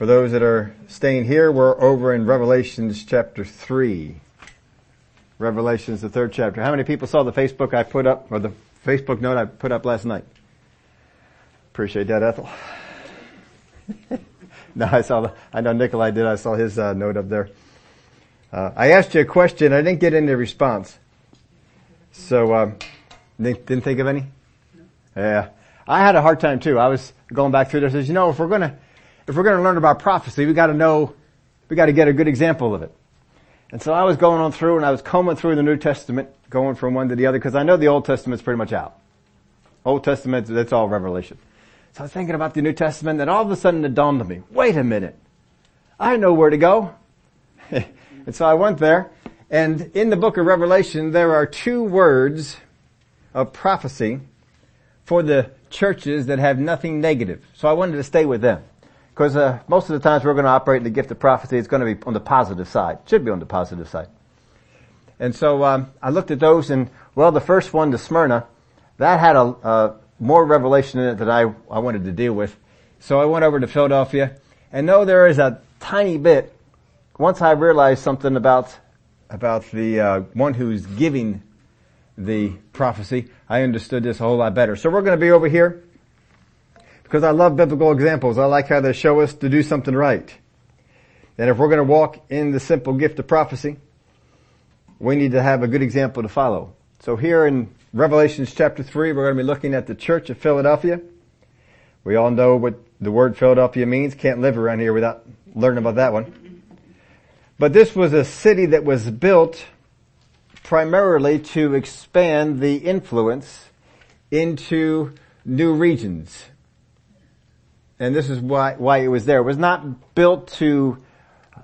For those that are staying here, we're over in Revelations chapter 3. Revelations, the third chapter. How many people saw the Facebook I put up, or the Facebook note I put up last night? Appreciate that, Ethel. no, I saw the, I know Nikolai did, I saw his uh, note up there. Uh, I asked you a question, I didn't get any response. So, um, didn't, think of any? Yeah. I had a hard time too. I was going back through this. Says, you know, if we're gonna, if we're gonna learn about prophecy, we gotta know, we gotta get a good example of it. And so I was going on through and I was combing through the New Testament, going from one to the other, because I know the Old Testament's pretty much out. Old Testament, that's all Revelation. So I was thinking about the New Testament and all of a sudden it dawned on me, wait a minute. I know where to go. and so I went there and in the book of Revelation there are two words of prophecy for the churches that have nothing negative. So I wanted to stay with them. Because uh, most of the times we're going to operate in the gift of prophecy, it's going to be on the positive side. Should be on the positive side. And so um, I looked at those, and well, the first one, the Smyrna, that had a, a more revelation in it that I, I wanted to deal with. So I went over to Philadelphia, and though there is a tiny bit, once I realized something about about the uh, one who's giving the prophecy, I understood this a whole lot better. So we're going to be over here because I love biblical examples. I like how they show us to do something right. And if we're going to walk in the simple gift of prophecy, we need to have a good example to follow. So here in Revelations chapter 3, we're going to be looking at the church of Philadelphia. We all know what the word Philadelphia means. Can't live around here without learning about that one. But this was a city that was built primarily to expand the influence into new regions and this is why, why it was there. It was not built to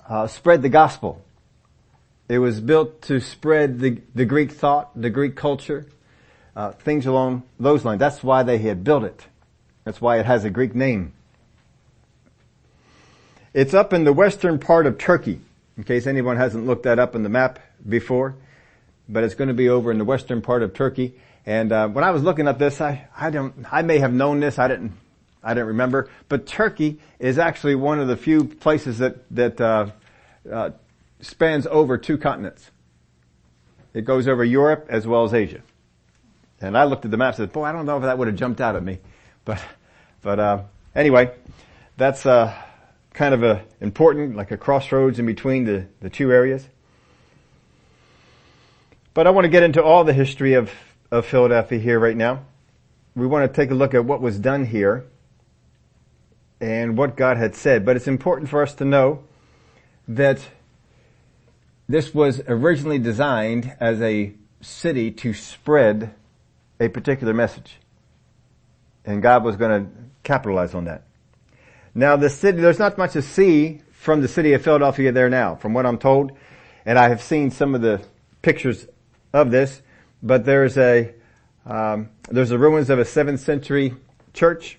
uh, spread the gospel. It was built to spread the, the Greek thought, the Greek culture, uh, things along those lines. That's why they had built it. That's why it has a Greek name. It's up in the western part of Turkey, in case anyone hasn't looked that up in the map before. But it's going to be over in the western part of Turkey. And uh, when I was looking at this, I, I don't, I may have known this. I didn't I don't remember. But Turkey is actually one of the few places that that uh, uh, spans over two continents. It goes over Europe as well as Asia. And I looked at the map and said, "Boy, I don't know if that would have jumped out at me." But but uh, anyway, that's uh, kind of a important, like a crossroads in between the the two areas. But I want to get into all the history of of Philadelphia here right now. We want to take a look at what was done here and what God had said. But it's important for us to know that this was originally designed as a city to spread a particular message. And God was going to capitalize on that. Now the city, there's not much to see from the city of Philadelphia there now, from what I'm told. And I have seen some of the pictures of this, but there's a, um, there's the ruins of a 7th century church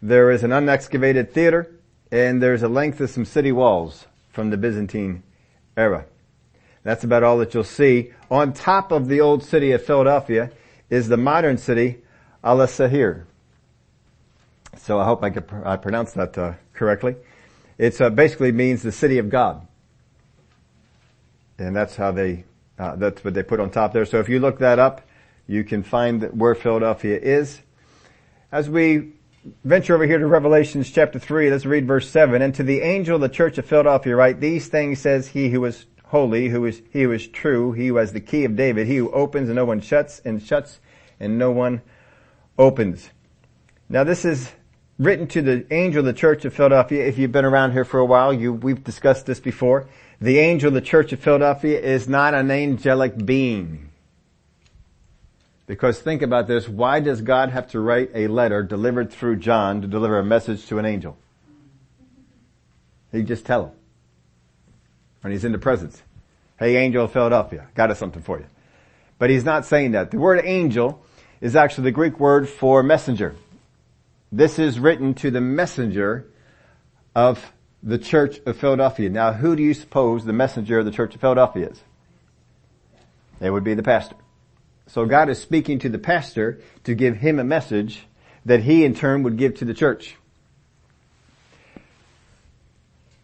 there is an unexcavated theater, and there's a length of some city walls from the Byzantine era. That's about all that you'll see. On top of the old city of Philadelphia is the modern city, Alaşehir. So I hope I, could, I pronounced that uh, correctly. It uh, basically means the city of God. And that's how they, uh, that's what they put on top there. So if you look that up, you can find where Philadelphia is. As we venture over here to Revelations chapter 3, let's read verse 7. And to the angel of the church of Philadelphia write, These things says he who is holy, who is, he who is true, he who has the key of David, he who opens and no one shuts, and shuts and no one opens. Now this is written to the angel of the church of Philadelphia. If you've been around here for a while, you, we've discussed this before. The angel of the church of Philadelphia is not an angelic being. Because think about this, why does God have to write a letter delivered through John to deliver a message to an angel? He just tell him. When he's in the presence. Hey angel of Philadelphia, got us something for you. But he's not saying that. The word angel is actually the Greek word for messenger. This is written to the messenger of the church of Philadelphia. Now who do you suppose the messenger of the church of Philadelphia is? It would be the pastor. So God is speaking to the pastor to give him a message that he in turn would give to the church.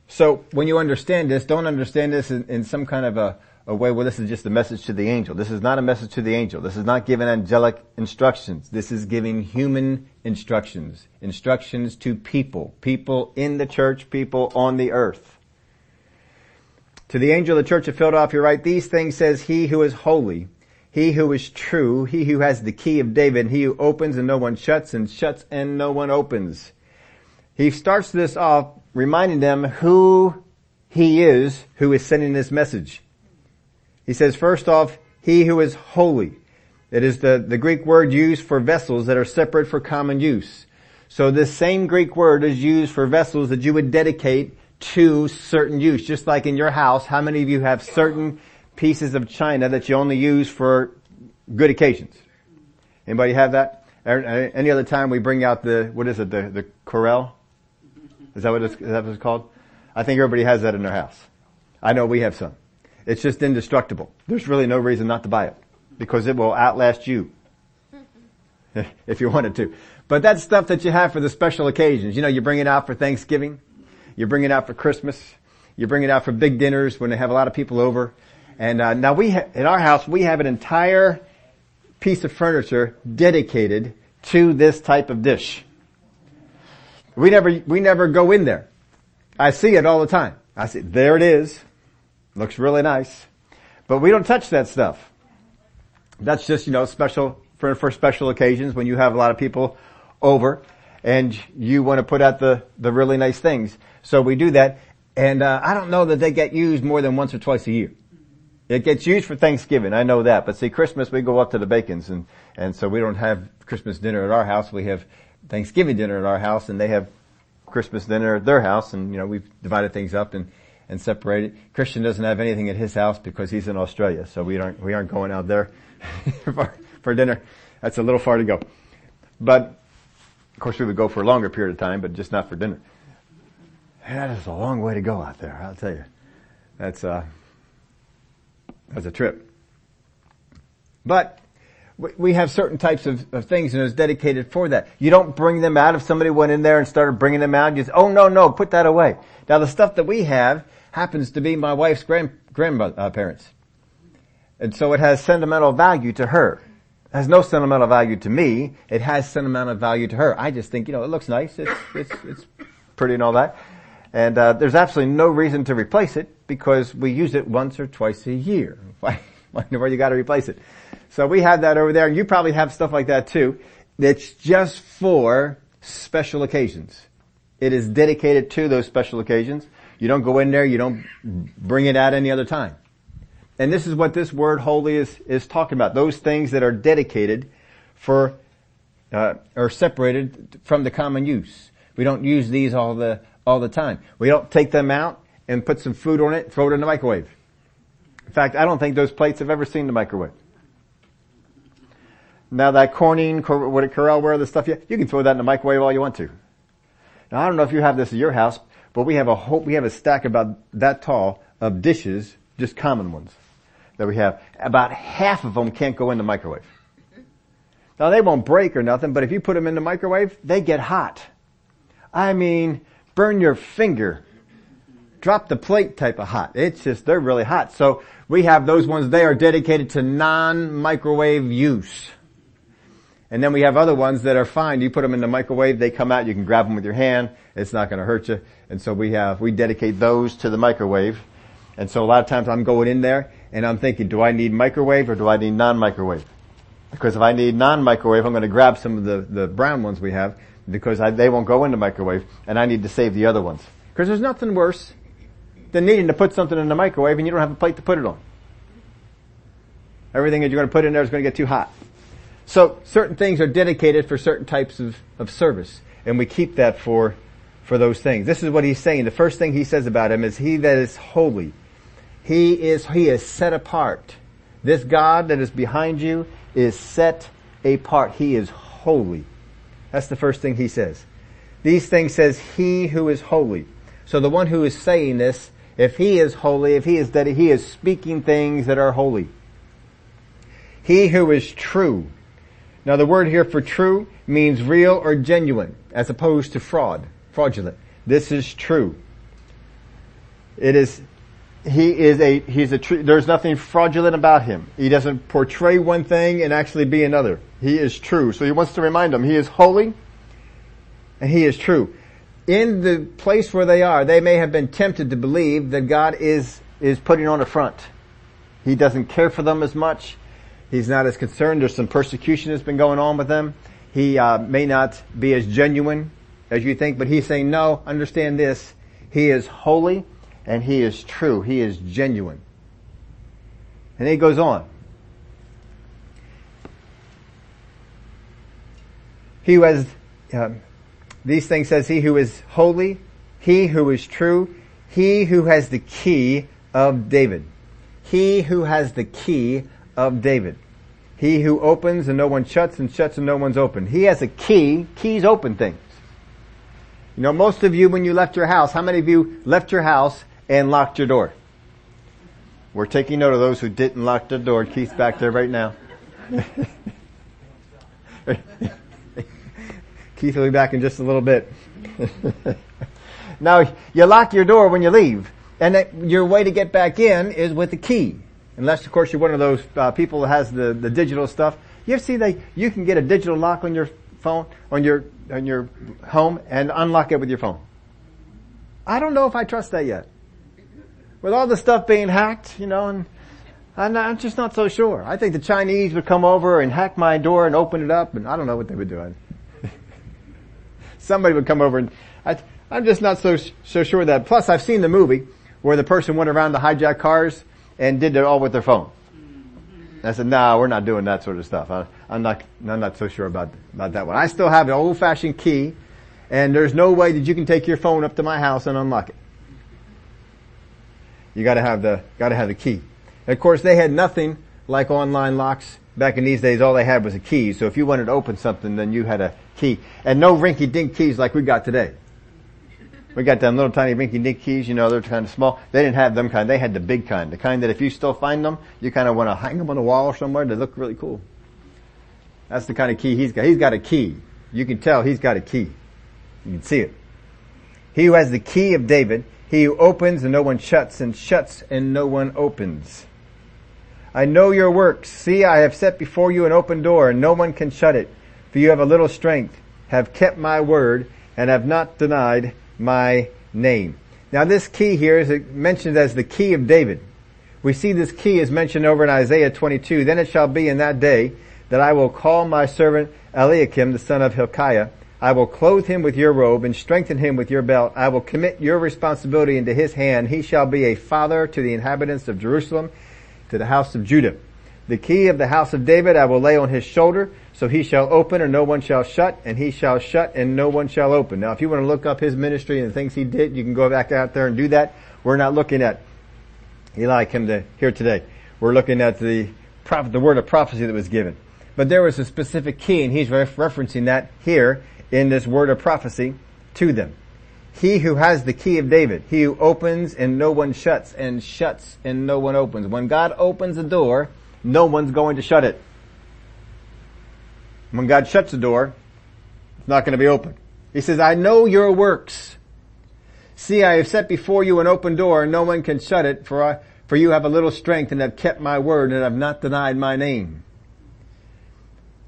So when you understand this, don't understand this in, in some kind of a, a way where this is just a message to the angel. This is not a message to the angel. This is not giving angelic instructions. This is giving human instructions. Instructions to people. People in the church, people on the earth. To the angel of the church of Philadelphia write, these things says he who is holy, he who is true, he who has the key of David, he who opens and no one shuts and shuts and no one opens. He starts this off reminding them who he is who is sending this message. He says first off, he who is holy. It is the, the Greek word used for vessels that are separate for common use. So this same Greek word is used for vessels that you would dedicate to certain use. Just like in your house, how many of you have certain pieces of china that you only use for good occasions? Anybody have that? Er, uh, any other time we bring out the, what is it, the, the Corelle? Is that what it's, is that what it's called? I think everybody has that in their house. I know we have some. It's just indestructible. There's really no reason not to buy it because it will outlast you if you wanted to. But that's stuff that you have for the special occasions. You know, you bring it out for Thanksgiving. You bring it out for Christmas. You bring it out for big dinners when they have a lot of people over. And uh, now we ha- in our house we have an entire piece of furniture dedicated to this type of dish. We never, we never go in there. I see it all the time. I see, there it is. Looks really nice. But we don't touch that stuff. That's just, you know, special, for, for special occasions when you have a lot of people over and you want to put out the, the really nice things. So we do that. And, uh, I don't know that they get used more than once or twice a year. It gets used for Thanksgiving, I know that. But see, Christmas we go up to the Bacons and, and so we don't have Christmas dinner at our house. We have Thanksgiving dinner at our house and they have Christmas dinner at their house and, you know, we've divided things up and, and separated. Christian doesn't have anything at his house because he's in Australia, so we aren't, we aren't going out there for, for dinner. That's a little far to go. But, of course we would go for a longer period of time, but just not for dinner. That is a long way to go out there, I'll tell you. That's, uh, that's a trip. But, we have certain types of, of, things and it's dedicated for that. You don't bring them out if somebody went in there and started bringing them out. You say, oh no, no, put that away. Now the stuff that we have happens to be my wife's grand, grandparents. And so it has sentimental value to her. It has no sentimental value to me. It has sentimental value to her. I just think, you know, it looks nice. It's, it's, it's pretty and all that. And, uh, there's absolutely no reason to replace it because we use it once or twice a year. Why, why do you gotta replace it? So we have that over there, and you probably have stuff like that too. It's just for special occasions. It is dedicated to those special occasions. You don't go in there, you don't bring it out any other time. And this is what this word holy is, is talking about. Those things that are dedicated for, uh, or separated from the common use. We don't use these all the, all the time. We don't take them out and put some food on it, throw it in the microwave. In fact, I don't think those plates have ever seen the microwave. Now that Corning, what Corelle the stuff, you, you can throw that in the microwave all you want to. Now I don't know if you have this at your house, but we have a whole, we have a stack about that tall of dishes, just common ones that we have. About half of them can't go in the microwave. Now they won't break or nothing, but if you put them in the microwave, they get hot. I mean, burn your finger. Drop the plate type of hot. It's just, they're really hot. So we have those ones, they are dedicated to non-microwave use. And then we have other ones that are fine. You put them in the microwave, they come out, you can grab them with your hand. It's not to hurt you. And so we have, we dedicate those to the microwave. And so a lot of times I'm going in there and I'm thinking, do I need microwave or do I need non-microwave? Because if I need non-microwave, I'm to grab some of the, the brown ones we have because I, they won't go in the microwave and I need to save the other ones. Because there's nothing worse than needing to put something in the microwave and you don't have a plate to put it on. Everything that you're going to put in there is going to get too hot. So certain things are dedicated for certain types of, of service. And we keep that for, for those things. This is what he's saying. The first thing he says about him is he that is holy. He is, he is set apart. This God that is behind you is set apart. He is holy. That's the first thing he says. These things says he who is holy. So the one who is saying this, if he is holy, if he is that he is speaking things that are holy. He who is true. Now the word here for true means real or genuine as opposed to fraud, fraudulent. This is true. It is, he is a, he's a, true, there's nothing fraudulent about him. He doesn't portray one thing and actually be another. He is true. So he wants to remind them, he is holy and he is true. In the place where they are, they may have been tempted to believe that God is, is putting on a front. He doesn't care for them as much. He's not as concerned. There's some persecution that's been going on with them. He uh, may not be as genuine as you think, but he's saying, no, understand this. He is holy and he is true. He is genuine. And he goes on. He who has, uh, these things says he who is holy, he who is true, he who has the key of David. He who has the key of David. He who opens and no one shuts and shuts and no one's open. He has a key. Keys open things. You know, most of you when you left your house, how many of you left your house and locked your door? We're taking note of those who didn't lock the door. Keith's back there right now. Keith will be back in just a little bit. now, you lock your door when you leave, and your way to get back in is with a key. Unless, of course, you're one of those uh, people that has the, the digital stuff. You see that you can get a digital lock on your phone, on your, on your home and unlock it with your phone? I don't know if I trust that yet. With all the stuff being hacked, you know, and I'm just not so sure. I think the Chinese would come over and hack my door and open it up and I don't know what they would do. Somebody would come over and I, I'm just not so, so sure that. Plus I've seen the movie where the person went around to hijack cars and did it all with their phone. I said, no, nah, we're not doing that sort of stuff. I, am not, I'm not so sure about, about that one. I still have an old fashioned key and there's no way that you can take your phone up to my house and unlock it. You gotta have the, gotta have the key. And of course they had nothing like online locks. Back in these days, all they had was a key. So if you wanted to open something, then you had a key. And no rinky dink keys like we got today. We got them little tiny rinky dink keys, you know, they're kind of small. They didn't have them kind. They had the big kind. The kind that if you still find them, you kind of want to hang them on the wall somewhere. They look really cool. That's the kind of key he's got. He's got a key. You can tell he's got a key. You can see it. He who has the key of David, he who opens and no one shuts and shuts and no one opens. I know your works. See, I have set before you an open door and no one can shut it. For you have a little strength, have kept my word and have not denied my name. Now this key here is mentioned as the key of David. We see this key is mentioned over in Isaiah 22. Then it shall be in that day that I will call my servant Eliakim, the son of Hilkiah. I will clothe him with your robe and strengthen him with your belt. I will commit your responsibility into his hand. He shall be a father to the inhabitants of Jerusalem, to the house of Judah. The key of the house of David I will lay on his shoulder, so he shall open and no one shall shut, and he shall shut and no one shall open. Now if you want to look up his ministry and the things he did, you can go back out there and do that. We're not looking at Eliakim to here today. We're looking at the prophet, the word of prophecy that was given. But there was a specific key and he's referencing that here in this word of prophecy to them. He who has the key of David, he who opens and no one shuts and shuts and no one opens. When God opens a door, no one's going to shut it. When God shuts the door, it's not going to be open. He says, I know your works. See, I have set before you an open door and no one can shut it for I, for you have a little strength and have kept my word and have not denied my name.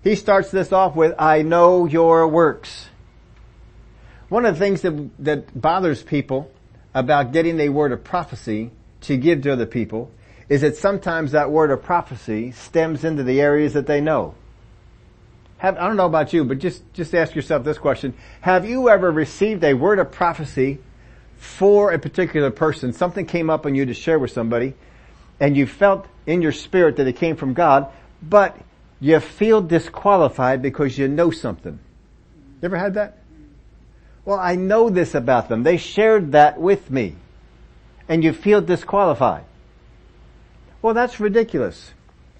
He starts this off with, I know your works. One of the things that, that bothers people about getting a word of prophecy to give to other people is that sometimes that word of prophecy stems into the areas that they know. Have, I don't know about you, but just, just ask yourself this question. Have you ever received a word of prophecy for a particular person? Something came up on you to share with somebody and you felt in your spirit that it came from God, but you feel disqualified because you know something. You ever had that? Well, I know this about them. They shared that with me. And you feel disqualified. Well, that's ridiculous.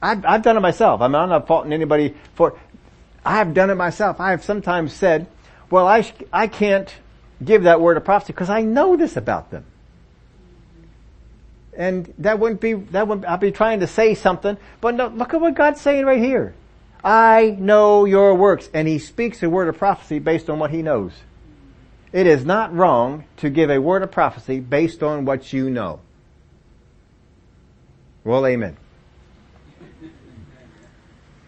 I've, I've done it myself. I mean, I'm not faulting anybody for, I have done it myself. I have sometimes said, well, I, I can't give that word of prophecy because I know this about them. And that wouldn't be, that would, I'd be trying to say something, but no, look at what God's saying right here. I know your works. And he speaks a word of prophecy based on what he knows. It is not wrong to give a word of prophecy based on what you know. Well, amen.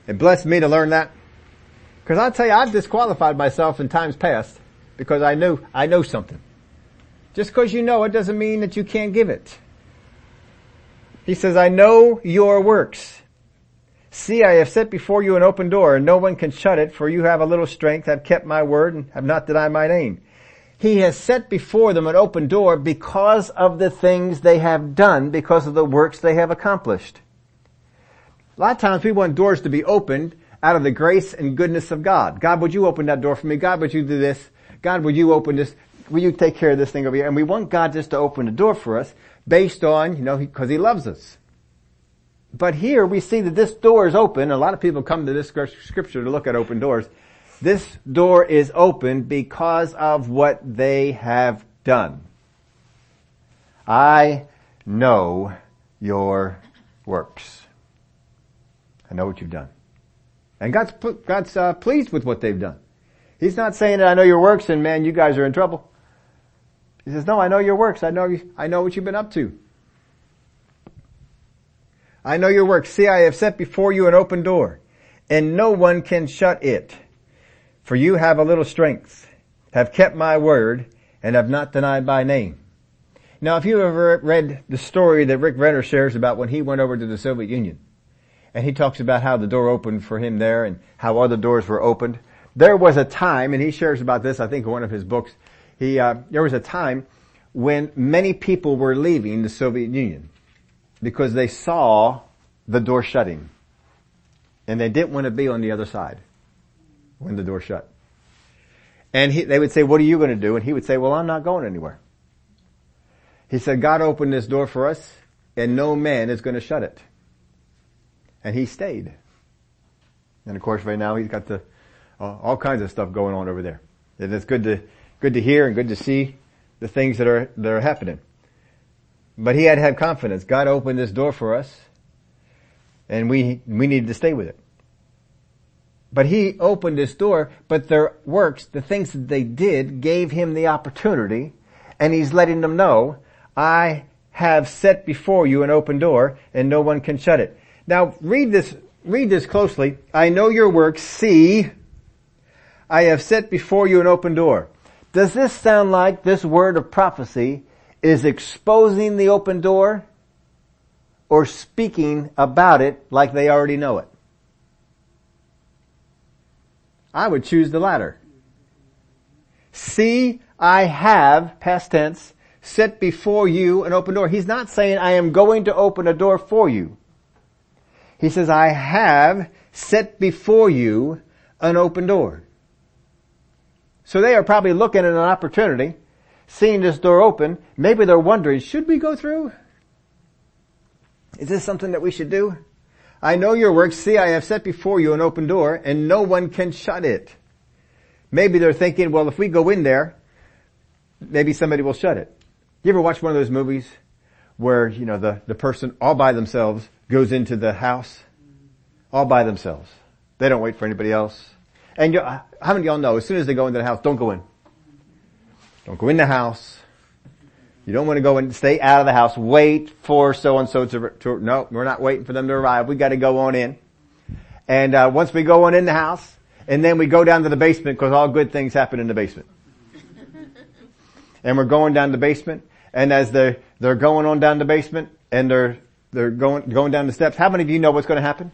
It blessed me to learn that. Cause I'll tell you, I've disqualified myself in times past because I knew, I know something. Just because you know it doesn't mean that you can't give it. He says, I know your works. See, I have set before you an open door and no one can shut it for you have a little strength, have kept my word and have not denied my name. He has set before them an open door because of the things they have done, because of the works they have accomplished. A lot of times we want doors to be opened out of the grace and goodness of God. God, would you open that door for me? God, would you do this? God, would you open this? Will you take care of this thing over here? And we want God just to open the door for us based on, you know, because He loves us. But here we see that this door is open. A lot of people come to this scripture to look at open doors. This door is open because of what they have done. I know your works. I know what you've done. And God's, God's uh, pleased with what they've done. He's not saying that I know your works and man, you guys are in trouble. He says, no, I know your works. I know, I know what you've been up to. I know your works. See, I have set before you an open door and no one can shut it. For you have a little strength, have kept my word and have not denied my name. Now, if you ever read the story that Rick Renner shares about when he went over to the Soviet Union, and he talks about how the door opened for him there and how other doors were opened. There was a time, and he shares about this, I think, in one of his books. He, uh, there was a time when many people were leaving the Soviet Union because they saw the door shutting, and they didn't want to be on the other side when the door shut. And he, they would say, "What are you going to do?" And he would say, "Well, I'm not going anywhere." He said, "God opened this door for us, and no man is going to shut it." and he stayed. And of course, right now he's got the uh, all kinds of stuff going on over there. And it's good to good to hear and good to see the things that are that are happening. But he had to have confidence. God opened this door for us, and we we needed to stay with it. But he opened his door, but their works, the things that they did, gave him the opportunity, and he's letting them know, I have set before you an open door, and no one can shut it. Now read this, read this closely. I know your works. See, I have set before you an open door. Does this sound like this word of prophecy is exposing the open door or speaking about it like they already know it? I would choose the latter. See, I have, past tense, set before you an open door. He's not saying I am going to open a door for you. He says, I have set before you an open door. So they are probably looking at an opportunity, seeing this door open. Maybe they're wondering, should we go through? Is this something that we should do? I know your works. See, I have set before you an open door and no one can shut it. Maybe they're thinking, well, if we go in there, maybe somebody will shut it. You ever watch one of those movies where, you know, the, the person all by themselves goes into the house all by themselves. They don't wait for anybody else. And how many of y'all know as soon as they go into the house, don't go in. Don't go in the house. You don't want to go and stay out of the house. Wait for so and so to, no, we're not waiting for them to arrive. We got to go on in. And uh, once we go on in the house, and then we go down to the basement because all good things happen in the basement. and we're going down the basement, and as they're they're going on down the basement, and they're they're going, going down the steps. How many of you know what's going to happen?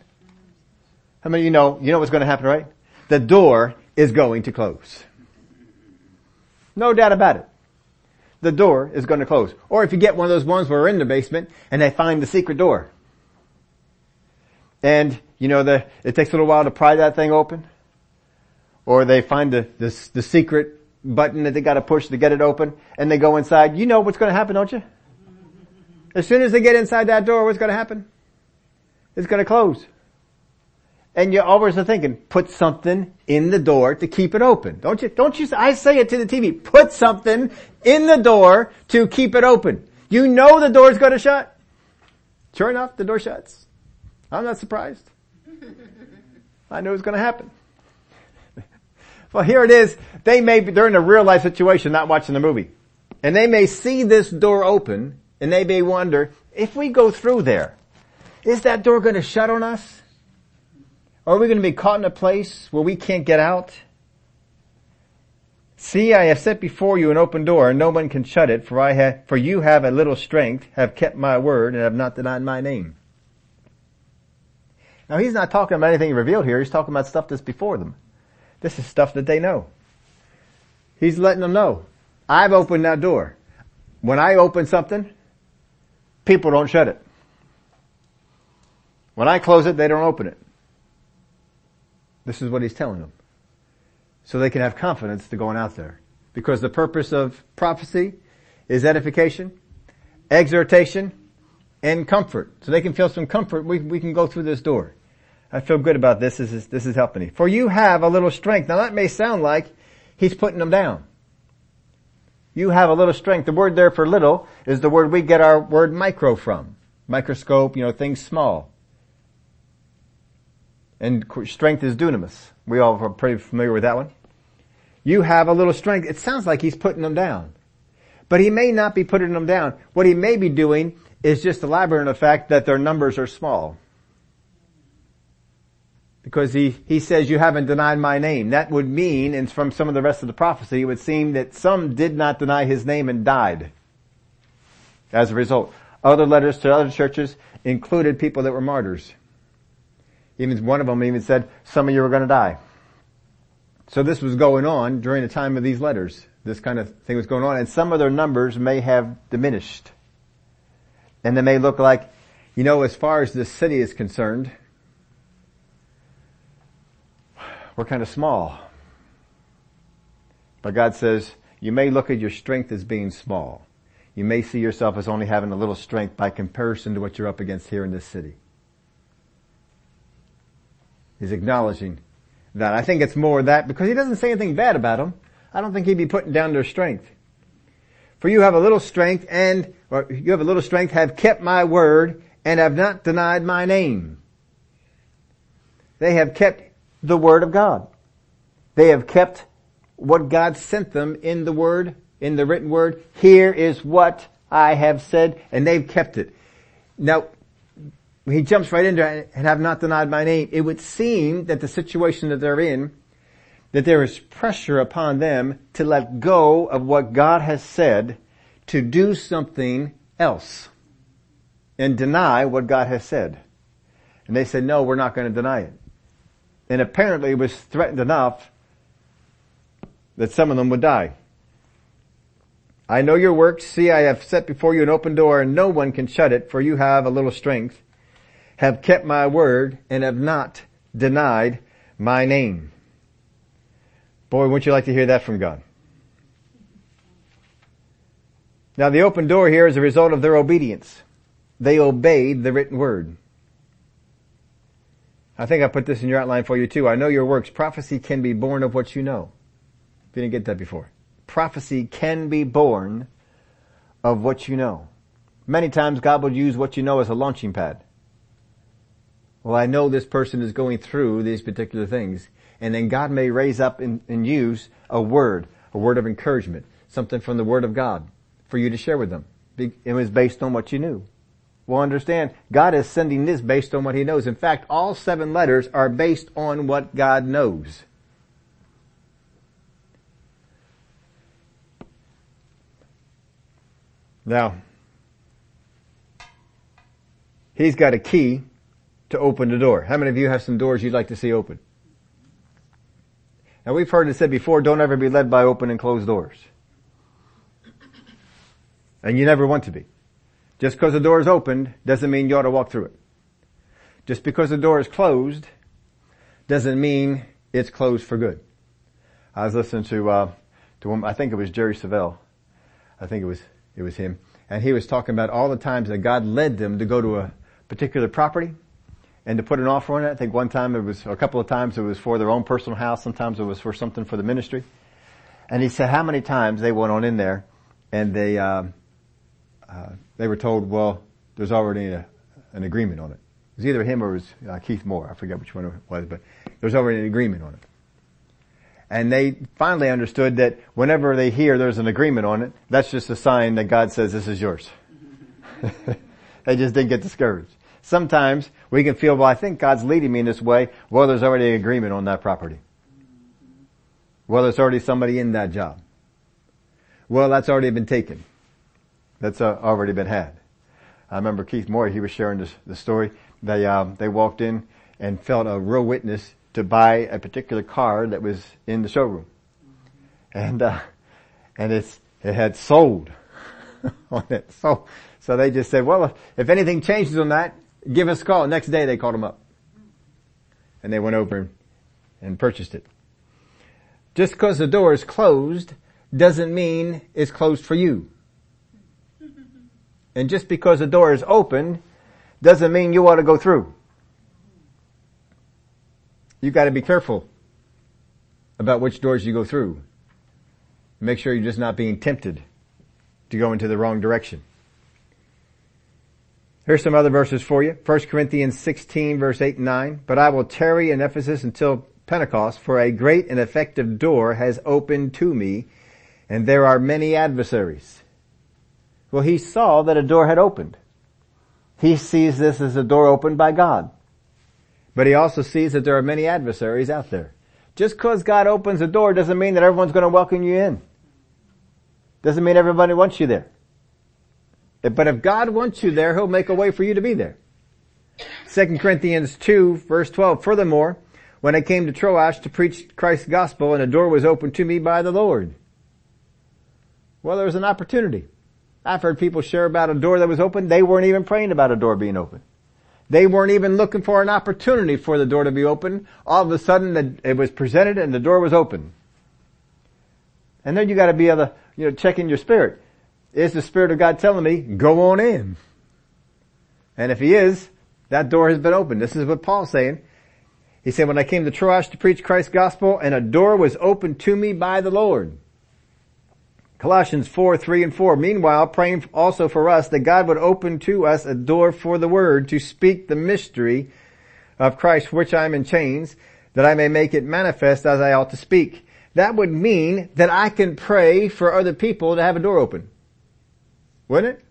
How many of you know, you know what's going to happen, right? The door is going to close. No doubt about it. The door is going to close. Or if you get one of those ones where we're in the basement and they find the secret door. And, you know, the, it takes a little while to pry that thing open. Or they find the, the, the secret button that they gotta push to get it open and they go inside. You know what's going to happen, don't you? As soon as they get inside that door, what's going to happen? It's going to close. And you always are thinking, put something in the door to keep it open. Don't you, don't you, I say it to the TV, put something in the door to keep it open. You know the door's to shut. Sure enough, the door shuts. I'm not surprised. I knew it was to happen. Well, here it is. They may be, they're in a real life situation, not watching the movie. And they may see this door open and they may wonder, if we go through there, is that door to shut on us? Are we going to be caught in a place where we can't get out? See, I have set before you an open door, and no one can shut it, for I have, for you have a little strength, have kept my word, and have not denied my name. Now he's not talking about anything revealed here, he's talking about stuff that's before them. This is stuff that they know. He's letting them know, I've opened that door. When I open something, people don't shut it. When I close it, they don't open it. This is what he's telling them. So they can have confidence to going out there. Because the purpose of prophecy is edification, exhortation, and comfort. So they can feel some comfort. We, we can go through this door. I feel good about this. This is, this is helping me. For you have a little strength. Now that may sound like he's putting them down. You have a little strength. The word there for little is the word we get our word micro from. Microscope, you know, things small. And strength is dunamis. We all are pretty familiar with that one. You have a little strength. It sounds like he's putting them down. But he may not be putting them down. What he may be doing is just elaborating the fact that their numbers are small. Because he, he says, you haven't denied my name. That would mean, and from some of the rest of the prophecy, it would seem that some did not deny his name and died. As a result. Other letters to other churches included people that were martyrs. Even one of them even said, some of you are going to die. So this was going on during the time of these letters. This kind of thing was going on and some of their numbers may have diminished. And they may look like, you know, as far as this city is concerned, we're kind of small. But God says, you may look at your strength as being small. You may see yourself as only having a little strength by comparison to what you're up against here in this city. He's acknowledging that. I think it's more that because he doesn't say anything bad about them. I don't think he'd be putting down their strength. For you have a little strength and, or you have a little strength, have kept my word and have not denied my name. They have kept the word of God. They have kept what God sent them in the word, in the written word. Here is what I have said and they've kept it. Now, he jumps right into it and have not denied my name. It would seem that the situation that they're in, that there is pressure upon them to let go of what God has said to do something else and deny what God has said. And they said, no, we're not going to deny it. And apparently it was threatened enough that some of them would die. I know your works. See, I have set before you an open door and no one can shut it for you have a little strength have kept my word and have not denied my name. Boy, wouldn't you like to hear that from God? Now the open door here is a result of their obedience. They obeyed the written word. I think I put this in your outline for you too. I know your works. Prophecy can be born of what you know. If you didn't get that before. Prophecy can be born of what you know. Many times God will use what you know as a launching pad. Well, I know this person is going through these particular things. And then God may raise up and, use a word, a word of encouragement, something from the Word of God for you to share with them. It was based on what you knew. Well, understand, God is sending this based on what He knows. In fact, all seven letters are based on what God knows. Now, He's got a key to open the door. How many of you have some doors you'd like to see open? Now we've heard it said before, don't ever be led by open and closed doors. And you never want to be. Just because the door is opened doesn't mean you ought to walk through it. Just because the door is closed doesn't mean it's closed for good. I was listening to, uh, to one, I think it was Jerry Savelle. I think it was, it was him. And he was talking about all the times that God led them to go to a particular property and to put an offer on it. I think one time it was, a couple of times it was for their own personal house. Sometimes it was for something for the ministry. And he said how many times they went on in there and they, uh, uh, they were told, well, there's already a, an agreement on it. It was either him or it was uh, Keith Moore. I forget which one it was, but there's already an agreement on it. And they finally understood that whenever they hear there's an agreement on it, that's just a sign that God says this is yours. they just didn't get discouraged. Sometimes we can feel, well, I think God's leading me in this way. Well, there's already an agreement on that property. Well, there's already somebody in that job. Well, that's already been taken. That's uh, already been had. I remember Keith Moore, he was sharing this, the story. They, um, they walked in and felt a real witness to buy a particular car that was in the showroom. And, uh, and it's, it had sold on it. So, so they just said, well, if anything changes on that, give us a call. Next day they called him up. And they went over and purchased it. Just because the door is closed doesn't mean it's closed for you. And just because the door is open doesn't mean you ought to go through. You've gotta be careful about which doors you go through. Make sure you're just not being tempted to go into the wrong direction. Here's some other verses for you. 1 Corinthians 16 verse 8 and 9. But I will tarry in Ephesus until Pentecost, for a great and effective door has opened to me, and there are many adversaries. Well, he saw that a door had opened. He sees this as a door opened by God. But he also sees that there are many adversaries out there. Just cause God opens a door doesn't mean that everyone's gonna welcome you in. Doesn't mean everybody wants you there. But if God wants you there, He'll make a way for you to be there. 2 Corinthians 2 verse 12, furthermore, when I came to Troas to preach Christ's gospel and a door was opened to me by the Lord. Well, there was an opportunity. I've heard people share about a door that was open. They weren't even praying about a door being open. They weren't even looking for an opportunity for the door to be open. All of a sudden it was presented and the door was open. And then you gotta be able to, you know, check in your spirit. Is the Spirit of God telling me, go on in? And if he is, that door has been opened. This is what Paul's saying. He said, when I came to Troas to preach Christ's gospel and a door was opened to me by the Lord. Colossians 4, 3 and 4. Meanwhile, praying also for us that God would open to us a door for the word to speak the mystery of Christ which I am in chains, that I may make it manifest as I ought to speak. That would mean that I can pray for other people to have a door open. Wouldn't it?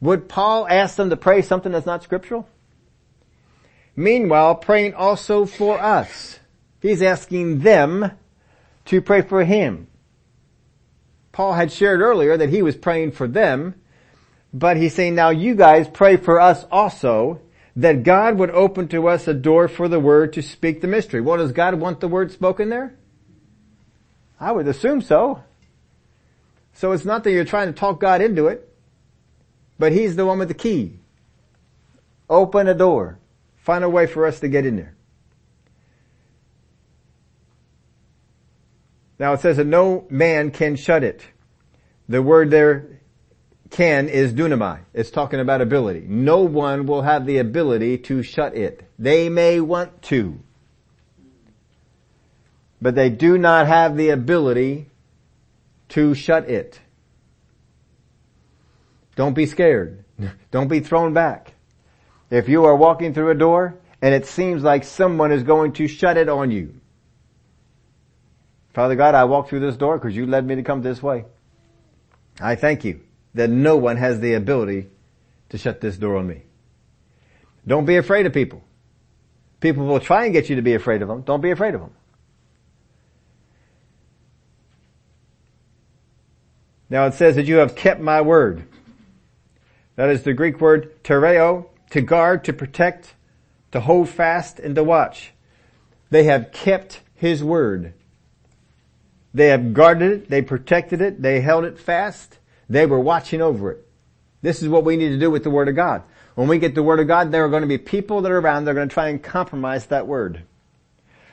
Would Paul ask them to pray something that's not scriptural? Meanwhile, praying also for us. He's asking them to pray for him. Paul had shared earlier that he was praying for them, but he's saying now you guys pray for us also that God would open to us a door for the word to speak the mystery. Well, does God want the word spoken there? I would assume so. So it's not that you're trying to talk God into it, but He's the one with the key. Open a door. Find a way for us to get in there. Now it says that no man can shut it. The word there, can, is dunamai. It's talking about ability. No one will have the ability to shut it. They may want to. But they do not have the ability to shut it. Don't be scared. Don't be thrown back. If you are walking through a door and it seems like someone is going to shut it on you, Father God, I walk through this door because you led me to come this way. I thank you that no one has the ability to shut this door on me. Don't be afraid of people. People will try and get you to be afraid of them. Don't be afraid of them. Now it says that you have kept my word. That is the Greek word tereo, to guard, to protect, to hold fast, and to watch. They have kept his word. They have guarded it, they protected it, they held it fast, they were watching over it. This is what we need to do with the Word of God. When we get the Word of God, there are going to be people that are around that are going to try and compromise that Word.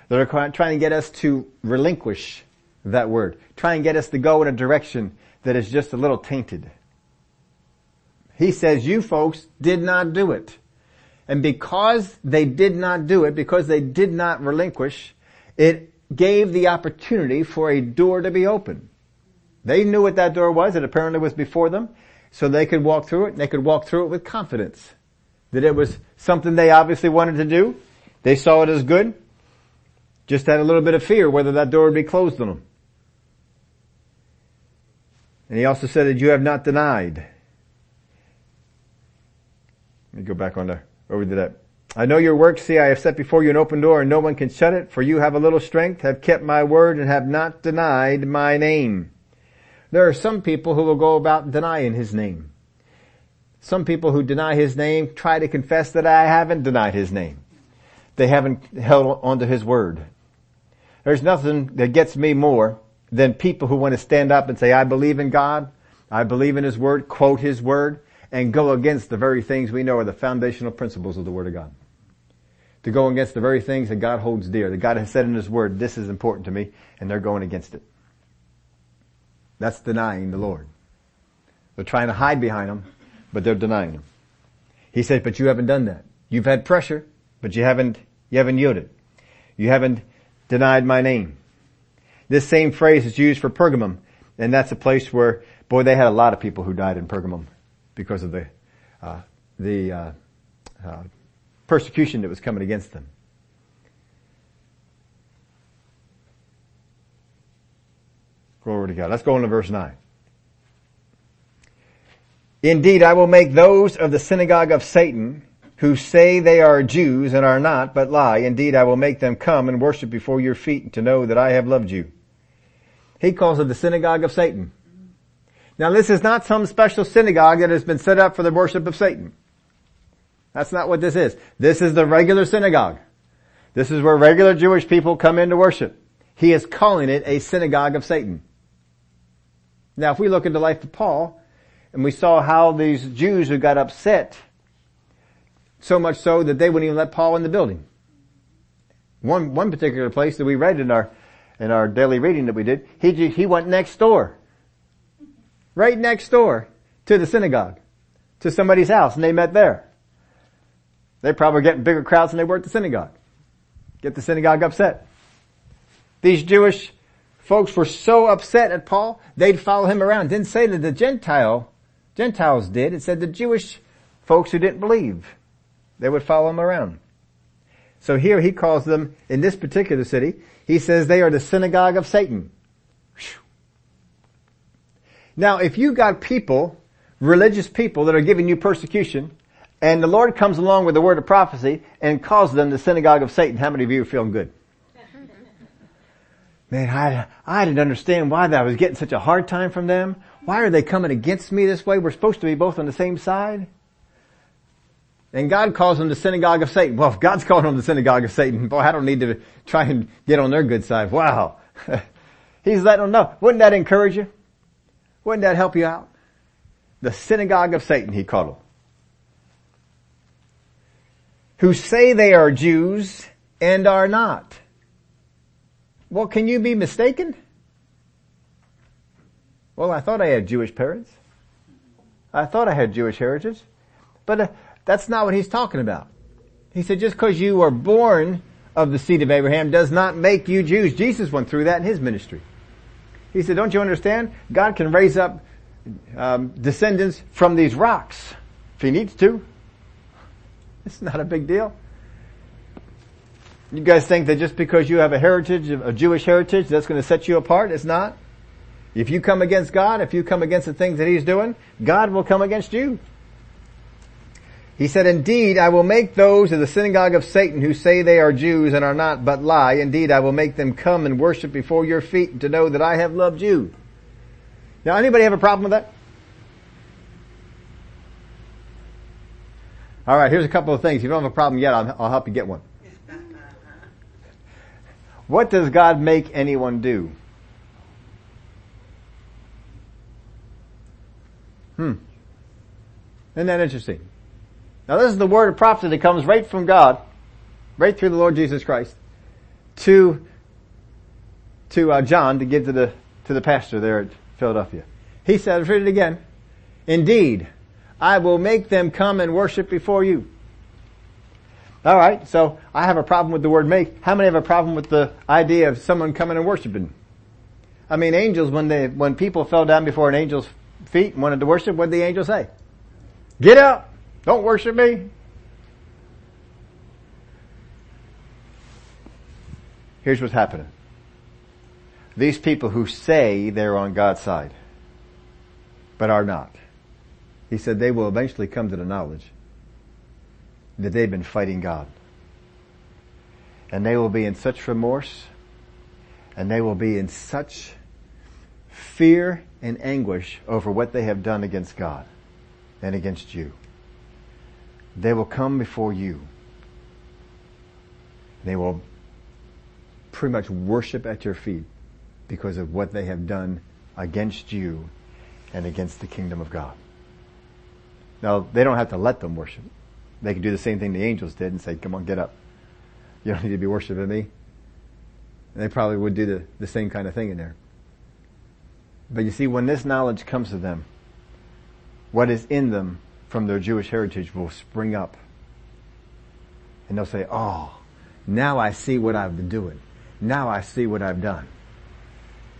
That are trying to get us to relinquish that Word. Try and get us to go in a direction that is just a little tainted. He says you folks did not do it. And because they did not do it, because they did not relinquish, it gave the opportunity for a door to be open. They knew what that door was. It apparently was before them. So they could walk through it and they could walk through it with confidence. That it was something they obviously wanted to do. They saw it as good. Just had a little bit of fear whether that door would be closed on them. And he also said that you have not denied. Let me go back on there, over to that. I know your works. See, I have set before you an open door and no one can shut it. For you have a little strength, have kept my word and have not denied my name. There are some people who will go about denying his name. Some people who deny his name try to confess that I haven't denied his name. They haven't held onto his word. There's nothing that gets me more than people who want to stand up and say, I believe in God, I believe in His Word, quote His Word, and go against the very things we know are the foundational principles of the Word of God. To go against the very things that God holds dear, that God has said in His Word, this is important to me, and they're going against it. That's denying the Lord. They're trying to hide behind Him, but they're denying Him. He said, but you haven't done that. You've had pressure, but you haven't, you haven't yielded. You haven't denied my name. This same phrase is used for Pergamum, and that's a place where, boy, they had a lot of people who died in Pergamum because of the uh, the uh, uh, persecution that was coming against them. Glory to God. Let's go on to verse 9. Indeed, I will make those of the synagogue of Satan who say they are Jews and are not, but lie. Indeed, I will make them come and worship before your feet to know that I have loved you. He calls it the synagogue of Satan. Now this is not some special synagogue that has been set up for the worship of Satan. That's not what this is. This is the regular synagogue. This is where regular Jewish people come in to worship. He is calling it a synagogue of Satan. Now if we look the life of Paul, and we saw how these Jews who got upset, so much so that they wouldn't even let Paul in the building. One, one particular place that we read in our in our daily reading that we did, he, he went next door. Right next door to the synagogue. To somebody's house and they met there. They probably getting bigger crowds than they were at the synagogue. Get the synagogue upset. These Jewish folks were so upset at Paul, they'd follow him around. Didn't say that the Gentile, Gentiles did. It said the Jewish folks who didn't believe, they would follow him around. So here he calls them, in this particular city, he says they are the synagogue of Satan. Now if you got people, religious people that are giving you persecution, and the Lord comes along with the word of prophecy and calls them the synagogue of Satan, how many of you are feeling good? Man, I, I didn't understand why I was getting such a hard time from them. Why are they coming against me this way? We're supposed to be both on the same side. And God calls them the synagogue of Satan. Well, if God's calling them the synagogue of Satan, boy, I don't need to try and get on their good side. Wow. He's letting them know. Wouldn't that encourage you? Wouldn't that help you out? The synagogue of Satan, he called them. Who say they are Jews and are not. Well, can you be mistaken? Well, I thought I had Jewish parents. I thought I had Jewish heritage. But uh, that's not what he's talking about. He said just because you are born of the seed of Abraham does not make you Jews. Jesus went through that in his ministry. He said, don't you understand? God can raise up um, descendants from these rocks if he needs to. It's not a big deal. You guys think that just because you have a heritage, a Jewish heritage, that's going to set you apart? It's not. If you come against God, if you come against the things that He's doing, God will come against you. He said, indeed, I will make those of the synagogue of Satan who say they are Jews and are not, but lie. Indeed, I will make them come and worship before your feet to know that I have loved you. Now, anybody have a problem with that? All right, here's a couple of things. If you don't have a problem yet, I'll, I'll help you get one. What does God make anyone do? Hmm. Isn't that interesting? Now this is the word of prophecy that comes right from God, right through the Lord Jesus Christ, to to uh, John to give to the to the pastor there at Philadelphia. He says, read it again. Indeed, I will make them come and worship before you. All right, so I have a problem with the word make. How many have a problem with the idea of someone coming and worshiping? I mean, angels, when they, when people fell down before an angel's feet and wanted to worship, what did the angel say? Get up! Don't worship me. Here's what's happening. These people who say they're on God's side, but are not. He said they will eventually come to the knowledge that they've been fighting God. And they will be in such remorse and they will be in such fear and anguish over what they have done against God and against you. They will come before you. They will pretty much worship at your feet because of what they have done against you and against the kingdom of God. Now, they don't have to let them worship. They can do the same thing the angels did and say, come on, get up. You don't need to be worshiping me. And they probably would do the, the same kind of thing in there. But you see, when this knowledge comes to them, what is in them from their Jewish heritage will spring up. And they'll say, oh, now I see what I've been doing. Now I see what I've done.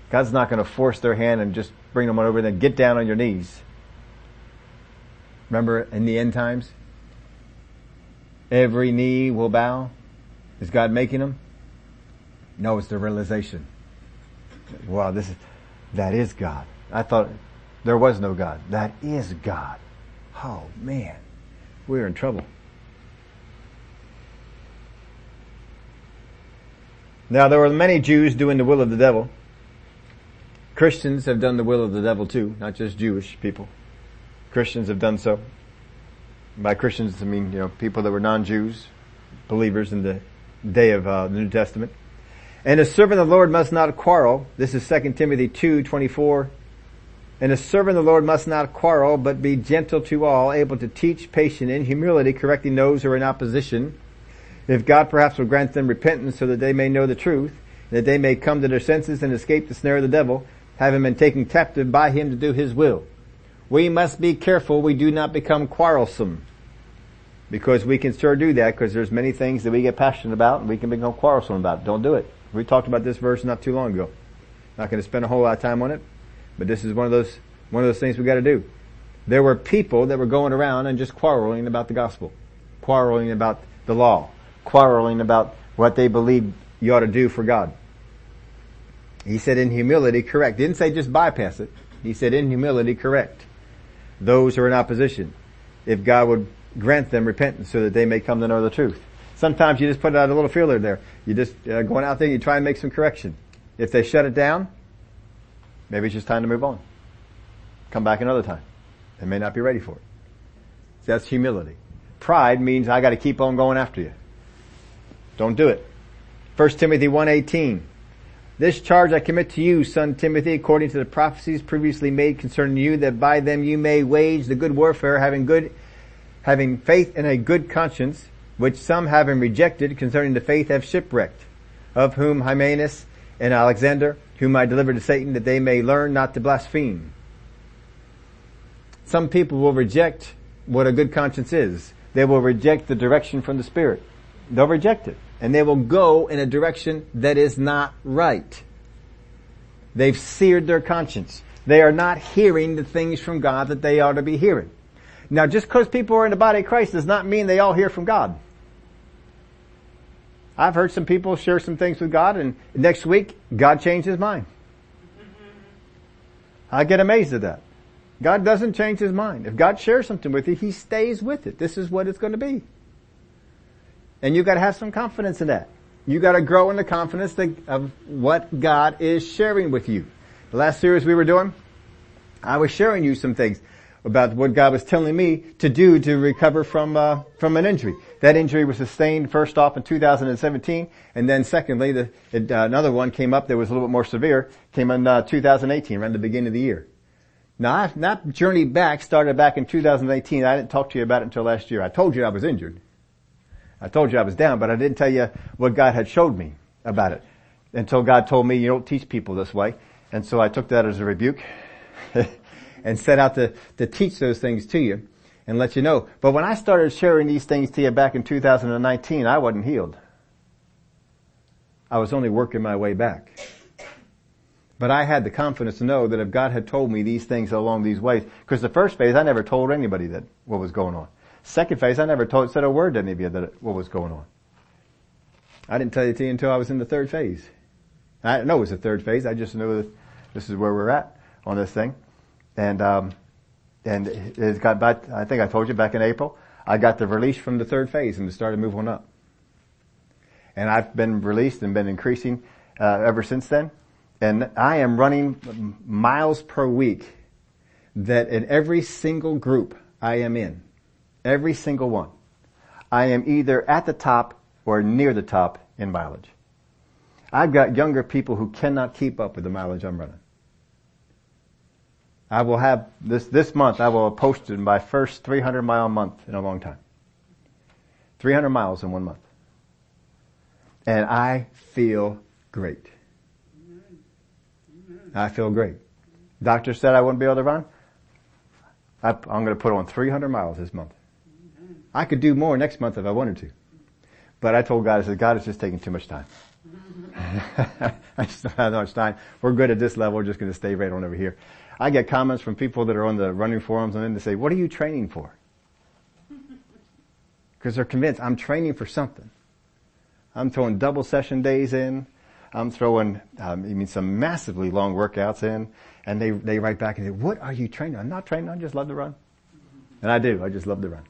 God's not going to force their hand and just bring them on over and then get down on your knees. Remember in the end times? Every knee will bow. Is God making them? No, it's the realization. Wow, this is, that is God. I thought there was no God. That is God. Oh man, we're in trouble. Now there were many Jews doing the will of the devil. Christians have done the will of the devil too, not just Jewish people. Christians have done so. By Christians, I mean, you know, people that were non-Jews, believers in the day of uh, the New Testament. And a servant of the Lord must not quarrel. This is 2 Timothy 2, 24. And a servant of the Lord must not quarrel, but be gentle to all, able to teach, patient in humility, correcting those who are in opposition. If God perhaps will grant them repentance so that they may know the truth, that they may come to their senses and escape the snare of the devil, having been taken captive by him to do his will. We must be careful we do not become quarrelsome. Because we can sure do that because there's many things that we get passionate about and we can become quarrelsome about. Don't do it. We talked about this verse not too long ago. Not going to spend a whole lot of time on it, but this is one of those, one of those things we got to do. There were people that were going around and just quarreling about the gospel, quarreling about the law, quarreling about what they believed you ought to do for God. He said in humility, correct. Didn't say just bypass it. He said in humility, correct. Those who are in opposition. If God would grant them repentance so that they may come to know the truth. Sometimes you just put out a little feeler there. You just uh, going out there, you try and make some correction. If they shut it down, maybe it's just time to move on. Come back another time. They may not be ready for it. That's humility. Pride means I got to keep on going after you. Don't do it. 1 Timothy 1:18. This charge I commit to you, son Timothy, according to the prophecies previously made concerning you, that by them you may wage the good warfare, having good, having faith and a good conscience which some having rejected concerning the faith have shipwrecked, of whom Hymenaeus and Alexander, whom I delivered to Satan, that they may learn not to blaspheme. Some people will reject what a good conscience is. They will reject the direction from the Spirit. They'll reject it. And they will go in a direction that is not right. They've seared their conscience. They are not hearing the things from God that they ought to be hearing. Now just because people are in the body of Christ does not mean they all hear from God. I've heard some people share some things with God and next week, God changed his mind. I get amazed at that. God doesn't change his mind. If God shares something with you, he stays with it. This is what it's going to be. And you gotta have some confidence in that. You gotta grow in the confidence of what God is sharing with you. The last series we were doing, I was sharing you some things about what God was telling me to do to recover from uh, from an injury. That injury was sustained first off in 2017, and then secondly, the, it, uh, another one came up that was a little bit more severe. Came in uh, 2018, around the beginning of the year. Now, I, that journey back started back in 2018. I didn't talk to you about it until last year. I told you I was injured. I told you I was down, but I didn't tell you what God had showed me about it until God told me you don't teach people this way. And so I took that as a rebuke. and set out to, to teach those things to you and let you know. But when I started sharing these things to you back in 2019, I wasn't healed. I was only working my way back. But I had the confidence to know that if God had told me these things along these ways, because the first phase I never told anybody that what was going on. Second phase I never told, said a word to any of you that what was going on. I didn't tell you, you until I was in the third phase. I didn't know it was the third phase. I just knew that this is where we're at on this thing. And, um, and it got back, I think I told you back in April, I got the release from the third phase and started moving up. And I've been released and been increasing, uh, ever since then. And I am running miles per week that in every single group I am in, every single one, I am either at the top or near the top in mileage. I've got younger people who cannot keep up with the mileage I'm running. I will have this, this month I will have posted my first 300 mile month in a long time. 300 miles in one month. And I feel great. I feel great. Doctor said I wouldn't be able to run. I, am going to put on 300 miles this month. I could do more next month if I wanted to. But I told God, I said, God, it's just taking too much time. I just don't have much time. We're good at this level. We're just going to stay right on over here. I get comments from people that are on the running forums and then they say, what are you training for? Because they're convinced I'm training for something. I'm throwing double session days in. I'm throwing, um, I mean, some massively long workouts in, and they they write back and say, "What are you training? I'm not training. I just love to run." And I do. I just love to run.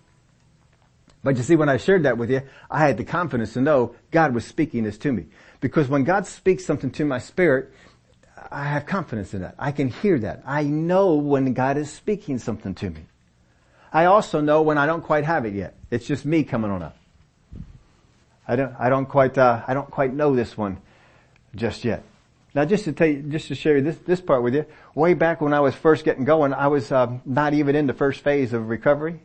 But you see, when I shared that with you, I had the confidence to know God was speaking this to me. Because when God speaks something to my spirit, I have confidence in that. I can hear that. I know when God is speaking something to me. I also know when I don't quite have it yet. It's just me coming on up. I don't, I don't quite, uh, I don't quite know this one just yet. Now just to tell you, just to share this, this part with you, way back when I was first getting going, I was uh, not even in the first phase of recovery.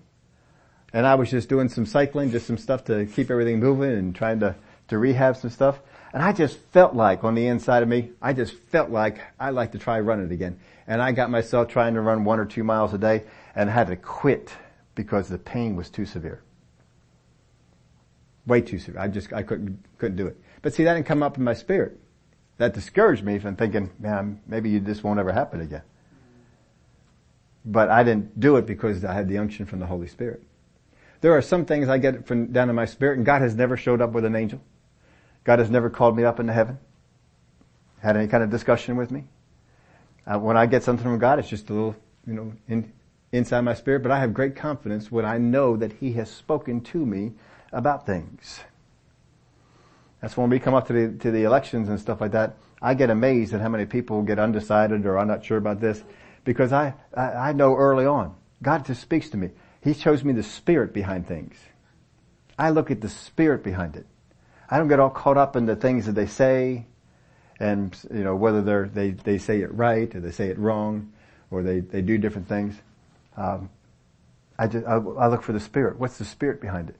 And I was just doing some cycling, just some stuff to keep everything moving and trying to, to rehab some stuff. And I just felt like on the inside of me, I just felt like I'd like to try running again. And I got myself trying to run one or two miles a day and had to quit because the pain was too severe. Way too severe. I just, I couldn't, couldn't do it. But see, that didn't come up in my spirit. That discouraged me from thinking, man, maybe this won't ever happen again. But I didn't do it because I had the unction from the Holy Spirit. There are some things I get from down in my spirit and God has never showed up with an angel. God has never called me up into heaven. Had any kind of discussion with me. Uh, when I get something from God, it's just a little, you know, in, inside my spirit, but I have great confidence when I know that He has spoken to me about things. That's when we come up to the, to the elections and stuff like that. I get amazed at how many people get undecided or I'm not sure about this because I, I, I know early on, God just speaks to me. He shows me the spirit behind things. I look at the spirit behind it. I don't get all caught up in the things that they say and, you know, whether they're, they, they say it right or they say it wrong or they, they do different things. Um, I just, I, I look for the spirit. What's the spirit behind it?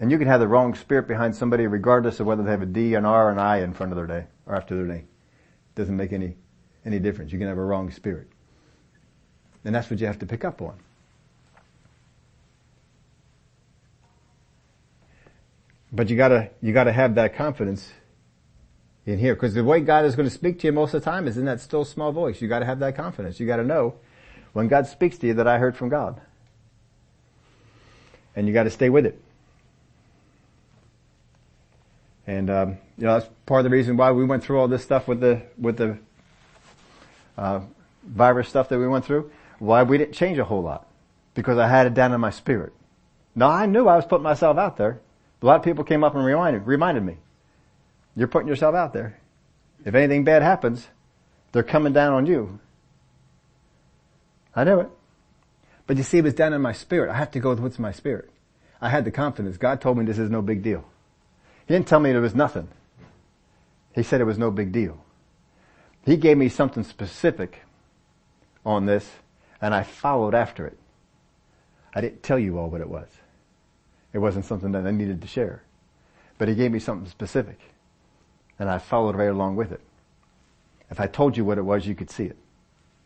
And you can have the wrong spirit behind somebody regardless of whether they have a D, an R, an I in front of their name or after their name. It doesn't make any, any difference. You can have a wrong spirit. And that's what you have to pick up on. But you gotta, you gotta have that confidence in here. Cause the way God is going to speak to you most of the time is in that still small voice. You gotta have that confidence. You gotta know when God speaks to you that I heard from God. And you gotta stay with it. And, um, you know, that's part of the reason why we went through all this stuff with the, with the, uh, virus stuff that we went through. Why we didn't change a whole lot. Because I had it down in my spirit. Now I knew I was putting myself out there. A lot of people came up and reminded, reminded me, you're putting yourself out there. If anything bad happens, they're coming down on you. I knew it. But you see, it was down in my spirit. I have to go with what's in my spirit. I had the confidence. God told me this is no big deal. He didn't tell me it was nothing. He said it was no big deal. He gave me something specific on this and I followed after it. I didn't tell you all what it was. It wasn't something that I needed to share. But he gave me something specific. And I followed right along with it. If I told you what it was, you could see it.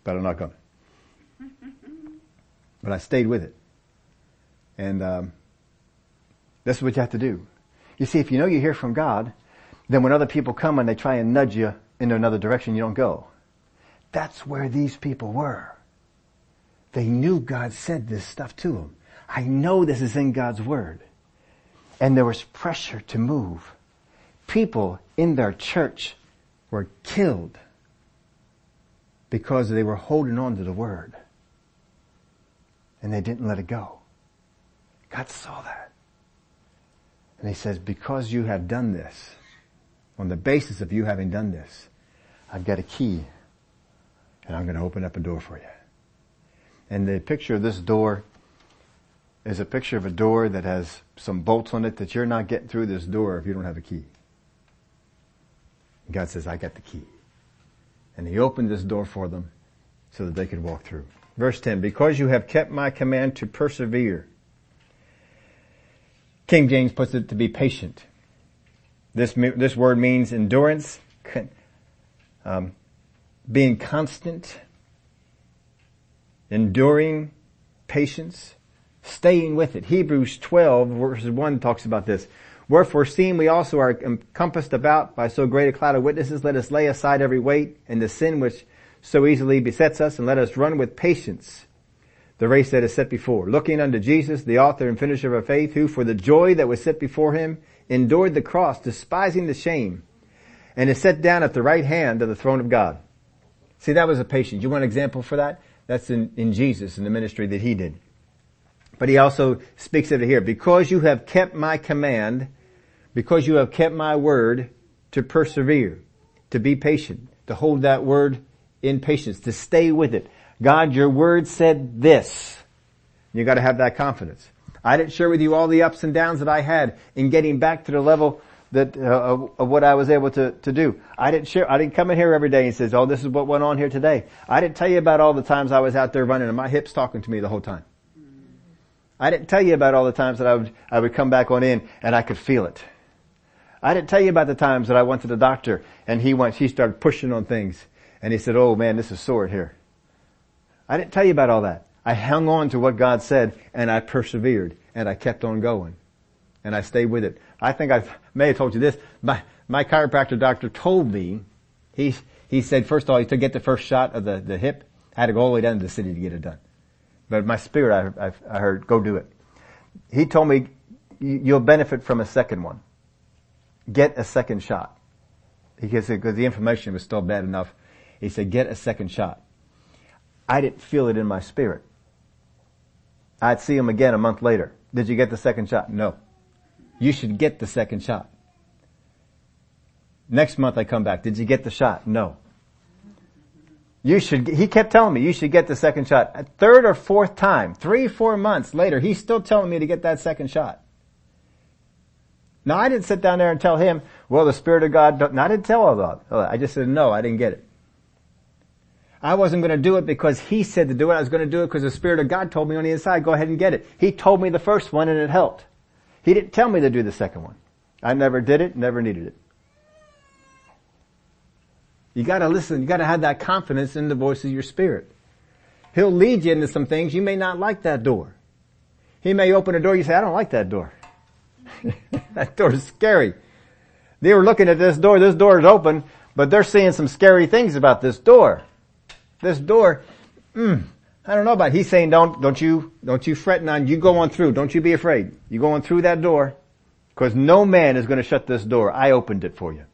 But I'm not going to. but I stayed with it. And um, this is what you have to do. You see, if you know you hear from God, then when other people come and they try and nudge you into another direction, you don't go. That's where these people were. They knew God said this stuff to them. I know this is in God's Word. And there was pressure to move. People in their church were killed because they were holding on to the word. And they didn't let it go. God saw that. And he says, because you have done this, on the basis of you having done this, I've got a key and I'm going to open up a door for you. And the picture of this door is a picture of a door that has some bolts on it that you're not getting through this door if you don't have a key. God says, I got the key. And he opened this door for them so that they could walk through. Verse 10, because you have kept my command to persevere. King James puts it to be patient. This, this word means endurance, um, being constant, enduring, patience, staying with it. Hebrews 12 verses 1 talks about this. Wherefore seeing we also are encompassed about by so great a cloud of witnesses, let us lay aside every weight and the sin which so easily besets us and let us run with patience the race that is set before, looking unto Jesus, the author and finisher of our faith, who for the joy that was set before him endured the cross, despising the shame, and is set down at the right hand of the throne of God. See, that was a patient. You want an example for that? That's in, in Jesus, in the ministry that he did. But he also speaks of it here. Because you have kept my command, because you have kept my word to persevere, to be patient, to hold that word in patience, to stay with it. God, your word said this. You gotta have that confidence. I didn't share with you all the ups and downs that I had in getting back to the level that uh, of, of, what I was able to, to do. I didn't share, I didn't come in here every day and says, oh, this is what went on here today. I didn't tell you about all the times I was out there running and my hips talking to me the whole time. I didn't tell you about all the times that I would, I would come back on in and I could feel it. I didn't tell you about the times that I went to the doctor and he went, he started pushing on things and he said, oh man, this is sore here. I didn't tell you about all that. I hung on to what God said and I persevered and I kept on going and I stayed with it. I think I may have told you this. My, my chiropractor doctor told me, he, he said, first of all, to get the first shot of the, the hip, I had to go all the way down to the city to get it done. But my spirit, I, I, I heard, go do it. He told me, you'll benefit from a second one. Get a second shot. Because, because the information was still bad enough. He said, get a second shot. I didn't feel it in my spirit. I'd see him again a month later. Did you get the second shot? No. You should get the second shot. Next month I come back. Did you get the shot? No. You should, he kept telling me you should get the second shot. A third or fourth time, three, four months later, he's still telling me to get that second shot. Now I didn't sit down there and tell him, well the Spirit of God, don't, I didn't tell all that. I just said, no, I didn't get it. I wasn't going to do it because he said to do it. I was going to do it because the Spirit of God told me on the inside, go ahead and get it. He told me the first one and it helped. He didn't tell me to do the second one. I never did it, never needed it. You gotta listen, you gotta have that confidence in the voice of your spirit. He'll lead you into some things, you may not like that door. He may open a door, you say, I don't like that door. that door is scary. They were looking at this door, this door is open, but they're seeing some scary things about this door. This door, mm, I don't know about it. He's saying don't, don't you, don't you fret on, you go on through, don't you be afraid. You go on through that door, because no man is going to shut this door. I opened it for you.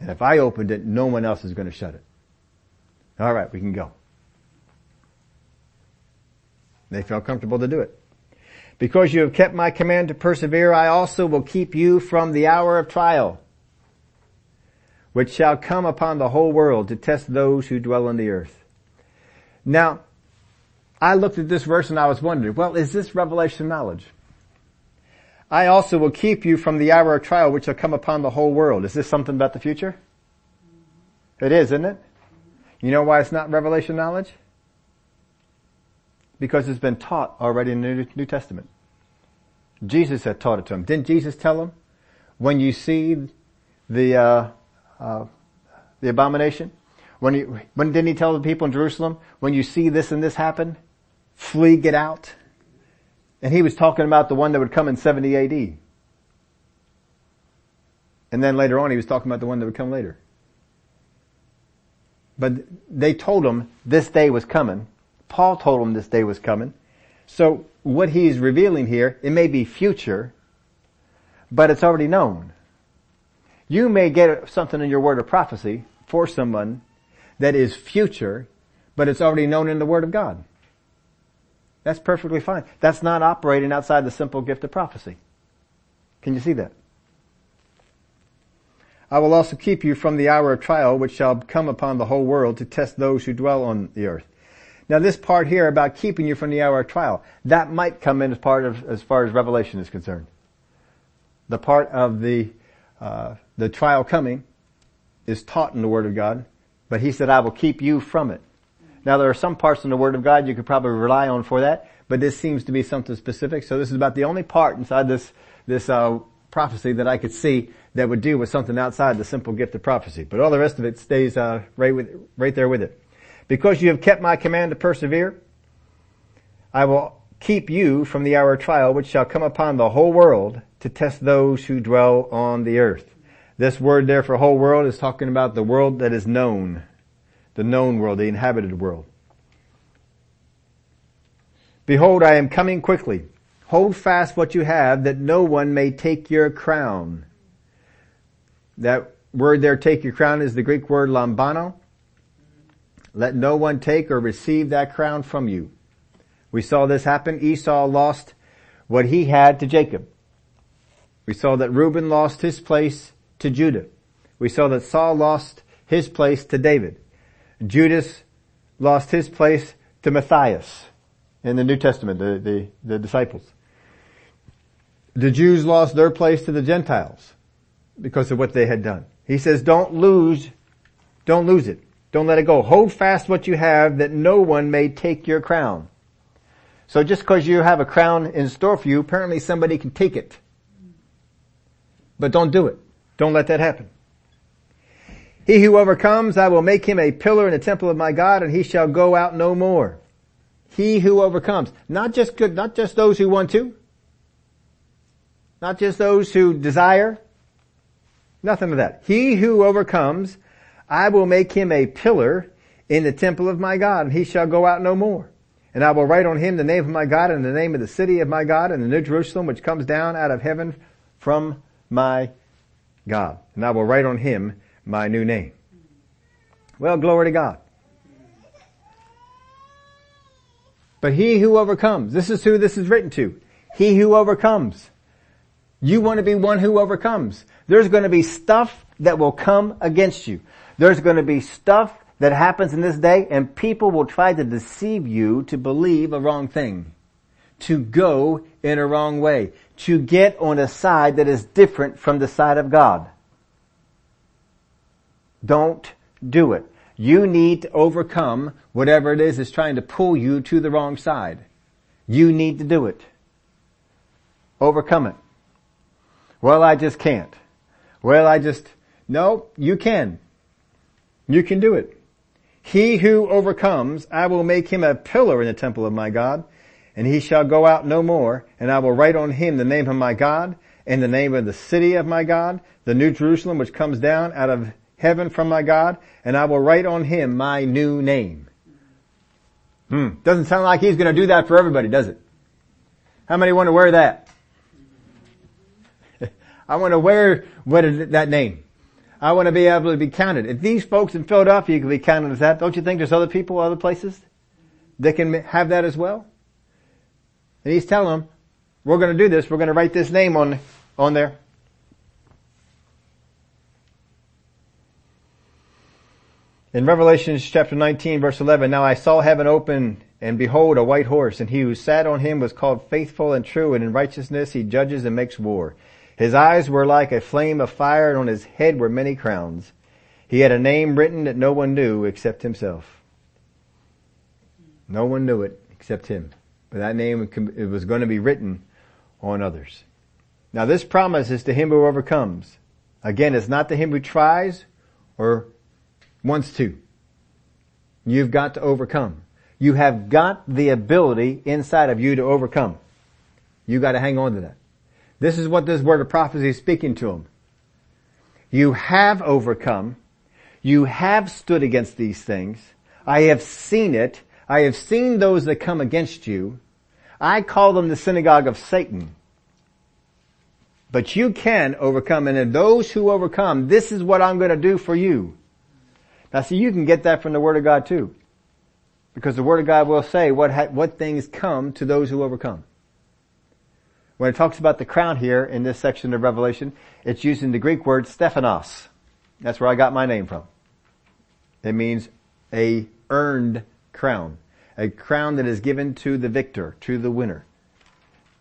And if I opened it, no one else is going to shut it. All right, we can go. They felt comfortable to do it. Because you have kept my command to persevere, I also will keep you from the hour of trial, which shall come upon the whole world to test those who dwell on the earth. Now, I looked at this verse and I was wondering, well, is this revelation knowledge? I also will keep you from the hour of trial which shall come upon the whole world. Is this something about the future? It is, isn't it? You know why it's not revelation knowledge? Because it's been taught already in the New Testament. Jesus had taught it to him. Didn't Jesus tell him, when you see the, uh, uh, the abomination, when he, when didn't he tell the people in Jerusalem, when you see this and this happen, flee, get out? And he was talking about the one that would come in 70 AD. And then later on he was talking about the one that would come later. But they told him this day was coming. Paul told him this day was coming. So what he's revealing here, it may be future, but it's already known. You may get something in your word of prophecy for someone that is future, but it's already known in the word of God. That's perfectly fine. That's not operating outside the simple gift of prophecy. Can you see that? I will also keep you from the hour of trial which shall come upon the whole world to test those who dwell on the earth. Now this part here about keeping you from the hour of trial, that might come in as part of, as far as Revelation is concerned. The part of the, uh, the trial coming is taught in the Word of God, but He said, I will keep you from it. Now there are some parts in the Word of God you could probably rely on for that, but this seems to be something specific. So this is about the only part inside this, this, uh, prophecy that I could see that would deal with something outside the simple gift of prophecy. But all the rest of it stays, uh, right with, right there with it. Because you have kept my command to persevere, I will keep you from the hour of trial which shall come upon the whole world to test those who dwell on the earth. This word there for whole world is talking about the world that is known the known world, the inhabited world. Behold, I am coming quickly. Hold fast what you have that no one may take your crown. That word there, take your crown, is the Greek word lambano. Let no one take or receive that crown from you. We saw this happen. Esau lost what he had to Jacob. We saw that Reuben lost his place to Judah. We saw that Saul lost his place to David. Judas lost his place to Matthias in the New Testament, the, the, the disciples. The Jews lost their place to the Gentiles because of what they had done. He says, don't lose, don't lose it. Don't let it go. Hold fast what you have that no one may take your crown. So just because you have a crown in store for you, apparently somebody can take it. But don't do it. Don't let that happen. He who overcomes, I will make him a pillar in the temple of my God and he shall go out no more. He who overcomes. Not just good, not just those who want to. Not just those who desire. Nothing of that. He who overcomes, I will make him a pillar in the temple of my God and he shall go out no more. And I will write on him the name of my God and the name of the city of my God and the new Jerusalem which comes down out of heaven from my God. And I will write on him my new name. Well, glory to God. But he who overcomes, this is who this is written to. He who overcomes. You want to be one who overcomes. There's going to be stuff that will come against you. There's going to be stuff that happens in this day and people will try to deceive you to believe a wrong thing. To go in a wrong way. To get on a side that is different from the side of God. Don't do it. You need to overcome whatever it is that's trying to pull you to the wrong side. You need to do it. Overcome it. Well, I just can't. Well, I just, no, you can. You can do it. He who overcomes, I will make him a pillar in the temple of my God, and he shall go out no more, and I will write on him the name of my God, and the name of the city of my God, the new Jerusalem which comes down out of heaven from my God, and I will write on him my new name. Hmm. Doesn't sound like he's going to do that for everybody, does it? How many want to wear that? I want to wear that name. I want to be able to be counted. If these folks in Philadelphia can be counted as that, don't you think there's other people, other places that can have that as well? And he's telling them, we're going to do this. We're going to write this name on, on there. In Revelation chapter 19 verse 11, now I saw heaven open and behold a white horse and he who sat on him was called faithful and true and in righteousness he judges and makes war. His eyes were like a flame of fire and on his head were many crowns. He had a name written that no one knew except himself. No one knew it except him. But that name it was going to be written on others. Now this promise is to him who overcomes. Again, it's not to him who tries or wants to. You've got to overcome. You have got the ability inside of you to overcome. You got to hang on to that. This is what this word of prophecy is speaking to him. You have overcome. You have stood against these things. I have seen it. I have seen those that come against you. I call them the synagogue of Satan. But you can overcome, and those who overcome, this is what I'm going to do for you. Now see, you can get that from the Word of God too. Because the Word of God will say what, ha- what things come to those who overcome. When it talks about the crown here in this section of Revelation, it's using the Greek word Stephanos. That's where I got my name from. It means a earned crown. A crown that is given to the victor, to the winner.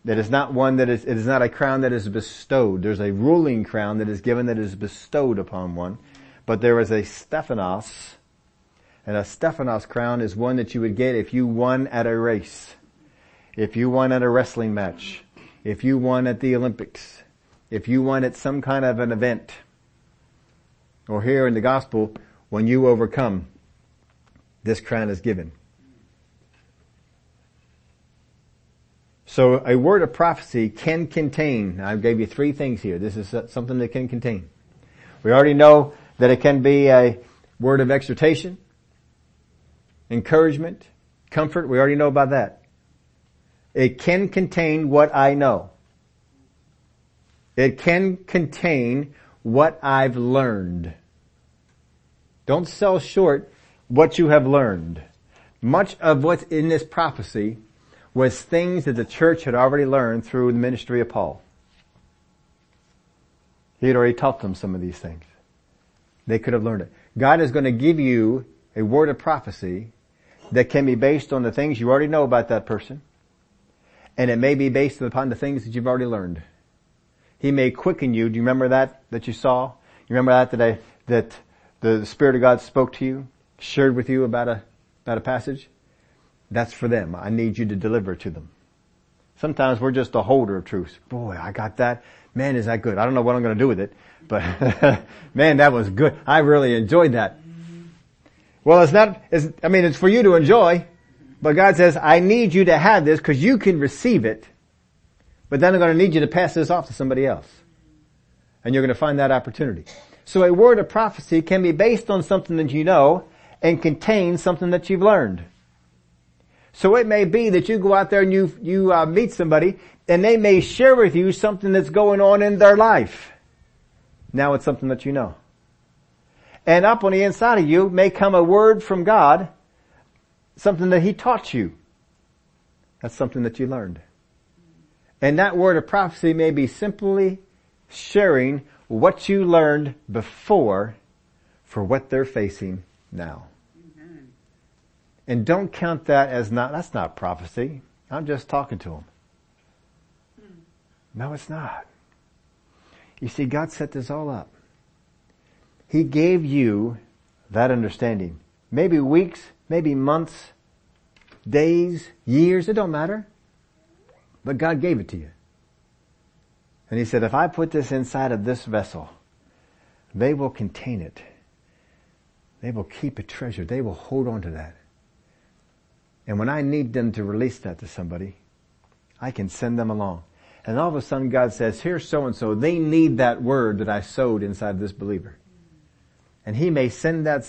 That is not one that is, it is not a crown that is bestowed. There's a ruling crown that is given that is bestowed upon one. But there is a Stephanos, and a Stephanos crown is one that you would get if you won at a race. If you won at a wrestling match. If you won at the Olympics. If you won at some kind of an event. Or here in the gospel, when you overcome, this crown is given. So a word of prophecy can contain, I gave you three things here. This is something that can contain. We already know that it can be a word of exhortation, encouragement, comfort. We already know about that. It can contain what I know. It can contain what I've learned. Don't sell short what you have learned. Much of what's in this prophecy was things that the church had already learned through the ministry of Paul. He had already taught them some of these things. They could have learned it. God is going to give you a word of prophecy that can be based on the things you already know about that person. And it may be based upon the things that you've already learned. He may quicken you. Do you remember that, that you saw? You remember that today, that the Spirit of God spoke to you, shared with you about a, about a passage? That's for them. I need you to deliver to them. Sometimes we're just a holder of truth. Boy, I got that. Man, is that good. I don't know what I'm going to do with it, but man, that was good. I really enjoyed that. Well, it's not, it's, I mean, it's for you to enjoy, but God says, I need you to have this because you can receive it, but then I'm going to need you to pass this off to somebody else. And you're going to find that opportunity. So a word of prophecy can be based on something that you know and contain something that you've learned. So it may be that you go out there and you, you uh, meet somebody and they may share with you something that's going on in their life. Now it's something that you know. And up on the inside of you may come a word from God, something that He taught you. That's something that you learned. And that word of prophecy may be simply sharing what you learned before for what they're facing now. And don't count that as not, that's not prophecy. I'm just talking to him. Hmm. No, it's not. You see, God set this all up. He gave you that understanding. Maybe weeks, maybe months, days, years, it don't matter. But God gave it to you. And He said, if I put this inside of this vessel, they will contain it. They will keep a treasure. They will hold on to that. And when I need them to release that to somebody, I can send them along. And all of a sudden God says, here's so and so. They need that word that I sowed inside this believer. And he may send that,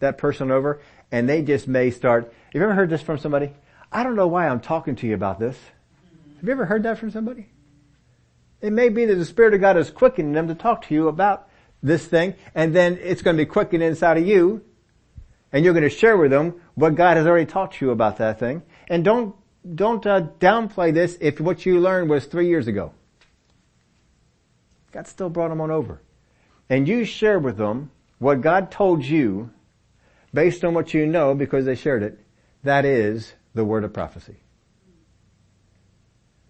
that person over and they just may start, have you ever heard this from somebody? I don't know why I'm talking to you about this. Have you ever heard that from somebody? It may be that the Spirit of God is quickening them to talk to you about this thing and then it's going to be quickened inside of you and you're going to share with them what God has already taught to you about that thing. And don't, don't uh, downplay this if what you learned was three years ago. God still brought them on over. And you share with them what God told you based on what you know because they shared it. That is the word of prophecy.